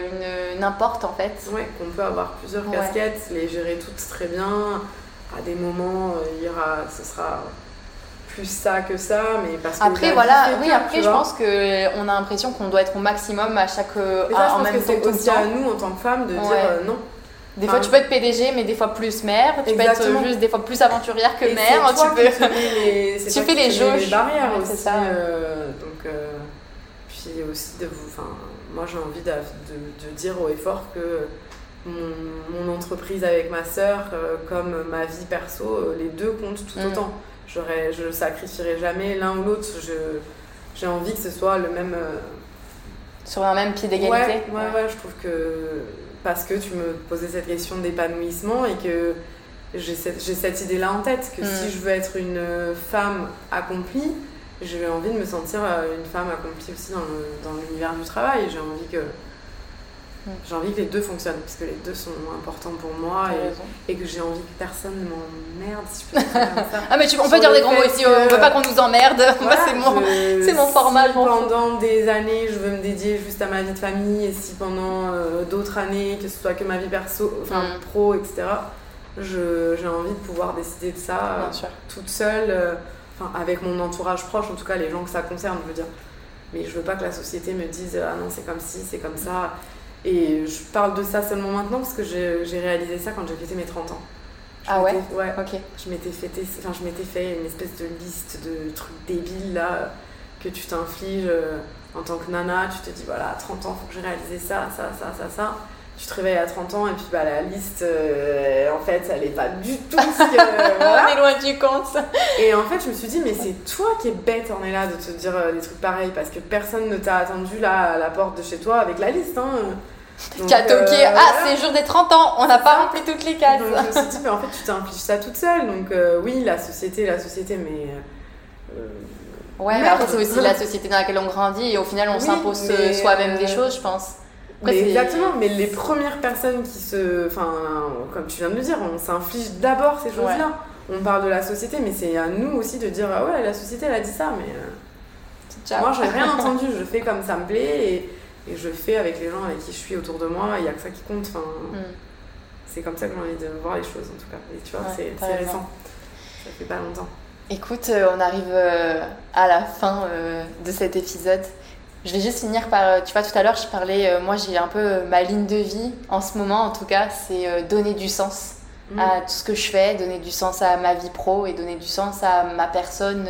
une n'importe en fait. Ouais, qu'on peut avoir plusieurs Ouais. casquettes, les gérer toutes très bien. À des moments, il y aura, ce sera plus ça que ça, mais parce que Après voilà, oui après je vois. pense que on a l'impression qu'on doit être au maximum à chaque ça, à- je en pense même que temps c'est aussi à nous en tant que femmes de dire euh, non. Des fois tu peux être PDG mais des fois plus mère, tu peux être juste des fois plus aventurière que Et mère, toi tu peux qui les, tu fais les jauges. barrières Ouais, aussi. c'est ça. euh, donc, euh, puis aussi de vous. Enfin, moi j'ai envie de, de, de dire haut et fort que mon, mon entreprise avec ma sœur, euh, comme ma vie perso, les deux comptent tout Mm. autant. J'aurais, je sacrifierai jamais l'un ou l'autre. Je, j'ai envie que ce soit le même. sur un même pied d'égalité. Ouais, ouais, ouais, je trouve que parce que tu me posais cette question d'épanouissement et que j'ai cette, cette idée-là en tête, que Mm. si je veux être une femme accomplie, j'ai envie de me sentir euh, une femme accomplie aussi dans l'univers du travail. J'ai envie que J'ai envie que les deux fonctionnent parce que les deux sont importants pour moi et, et que j'ai envie que personne ne m'emmerde si je peux dire ça comme ça. Ah mais tu, on Sur peut dire des gros mots ici, on veut pas qu'on nous emmerde. Voilà, c'est mon. je- mon format, si pendant des années, je veux me dédier juste à ma vie de famille, et si pendant euh, d'autres années, que ce soit que ma vie perso, enfin Mm. pro, etc., j'ai envie de pouvoir décider de ça euh, sûr. toute seule, euh, avec mon entourage proche, en tout cas les gens que ça concerne, je veux dire. Mais je veux pas que la société me dise ah non, c'est comme ci, c'est comme ça. Et je parle de ça seulement maintenant parce que j'ai réalisé ça quand j'ai fêté mes 30 ans. Je Ah ouais Ouais. Ok. Je m'étais fêté, enfin je m'étais fait une espèce de liste de trucs débiles là que tu t'infliges euh, en tant que nana. Tu te dis voilà, à 30 ans, faut que j'ai réalisé ça, ça, ça, ça, ça. Tu te réveilles à 30 ans et puis bah la liste, euh, en fait, elle est pas du tout ce que. voilà. On est loin du compte. Et en fait, je me suis dit, mais c'est toi qui es bête en est là de te dire euh, des trucs pareils parce que personne ne t'a attendu là à la porte de chez toi avec la liste. Hein. Donc, Qui a toqué. euh, ah, voilà. c'est le jour des 30 ans, on n'a pas rempli toutes les cases. Donc je me suis dit, mais en fait, tu t'infliges ça toute seule. Donc euh, oui, la société, la société, mais. euh, Ouais, mais après, c'est aussi la société dans laquelle on grandit et au final, on Oui, s'impose euh, soi-même des euh, choses, je pense. Après, mais c'est- exactement, mais les premières personnes qui se. Enfin, comme tu viens de le dire, on s'inflige d'abord ces choses-là. On parle de la société, mais c'est à nous aussi de dire, ah ouais, la société, elle a dit ça, mais. euh, Ciao. Moi, j'ai rien entendu, je fais comme ça me plaît et, et je fais avec les gens avec qui je suis autour de moi, il n'y a que ça qui compte. Enfin, Hmm. C'est comme ça que j'ai envie de voir les choses en tout cas. Et tu vois, Ouais, c'est récent. Ça fait pas longtemps. Écoute, euh, on arrive euh, à la fin de cet épisode. Je vais juste finir par, euh, tu vois, tout à l'heure, je parlais, euh, moi j'ai un peu euh, ma ligne de vie, en ce moment en tout cas, c'est donner du sens Mm. à tout ce que je fais, donner du sens à ma vie pro et donner du sens à ma personne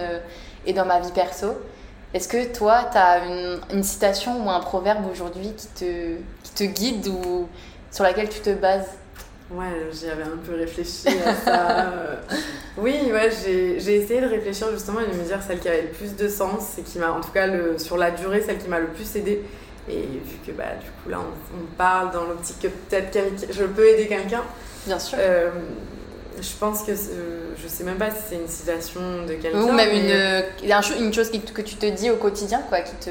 et dans ma vie perso. Est-ce que toi, tu as une, une citation ou un proverbe aujourd'hui qui te, qui te guide ou sur laquelle tu te bases? Ouais, j'y avais un peu réfléchi à ça. euh. Oui, ouais, j'ai essayé de réfléchir justement et de me dire celle qui avait le plus de sens et qui m'a, en tout cas le, sur la durée, celle qui m'a le plus aidé. Et vu que bah, du coup là on, on parle dans l'optique que peut-être je peux aider quelqu'un, Bien sûr. euh, je pense que je sais même pas si c'est une citation de quelqu'un. Ou même mais- une, euh, une chose que tu te dis au quotidien, quoi, qui te...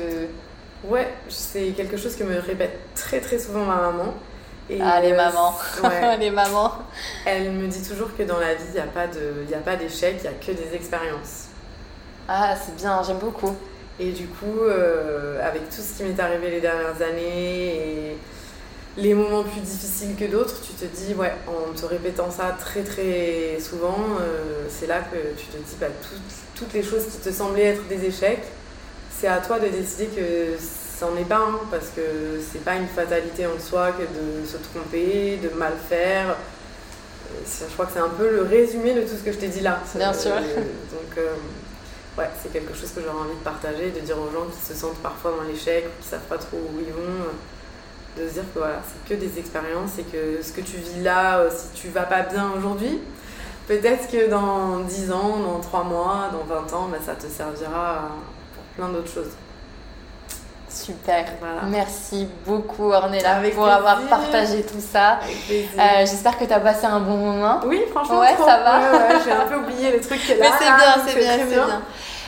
Ouais, c'est quelque chose que me répète très très souvent ma maman. Et, ah, les mamans. ouais. les mamans. Elle me dit toujours que dans la vie, il n'y a pas de- il y a pas d'échec, il n'y a que des expériences. Ah, c'est bien, j'aime beaucoup. Et du coup, euh, avec tout ce qui m'est arrivé les dernières années et les moments plus difficiles que d'autres, tu te dis, ouais, en te répétant ça très très souvent, euh, c'est là que tu te dis, bah, toutes, toutes les choses qui te semblaient être des échecs, c'est à toi de décider que c'en est pas un, parce que c'est pas une fatalité en soi que de se tromper, de mal faire. Euh, Je crois que c'est un peu le résumé de tout ce que je t'ai dit là. Bien Euh, sûr. Donc, euh, ouais, c'est quelque chose que j'aurais envie de partager, de dire aux gens qui se sentent parfois dans l'échec, qui savent pas trop où ils vont, de se dire que voilà, c'est que des expériences et que ce que tu vis là, si tu vas pas bien aujourd'hui, peut-être que dans 10 ans, dans 3 mois, dans 20 ans, bah, ça te servira pour plein d'autres choses. Super. Voilà. Merci beaucoup, Ornella, Avec pour avoir partagé tout ça. Euh, J'espère que tu as passé un bon moment. oui, franchement, ouais, ça va. Ouais, ouais, j'ai un peu oublié le truc est là. Mais c'est bien, c'est bien, c'est bien.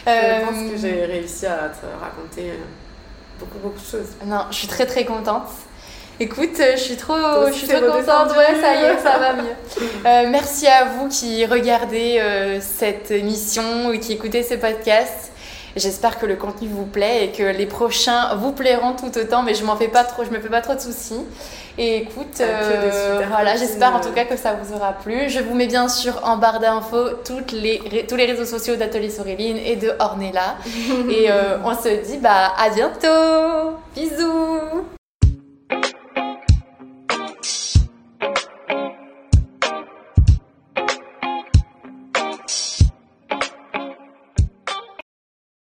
Je Euh, pense que j'ai réussi à te raconter euh, beaucoup, beaucoup de choses. Non, je suis très très contente. Écoute, je suis trop, je suis trop contente. Ouais, ça y est, ça va mieux. Euh, merci à vous qui regardez euh, cette émission ou qui écoutez ce podcast. J'espère que le contenu vous plaît et que les prochains vous plairont tout autant, mais je m'en fais pas trop, je me fais pas trop de soucis. Et écoute, Ah, euh, voilà, j'espère en tout cas que ça vous aura plu. Je vous mets bien sûr en barre d'infos toutes les, ré- tous les réseaux sociaux d'Atelier Soréline et de Ornella. et euh, on se dit bah à bientôt. Bisous.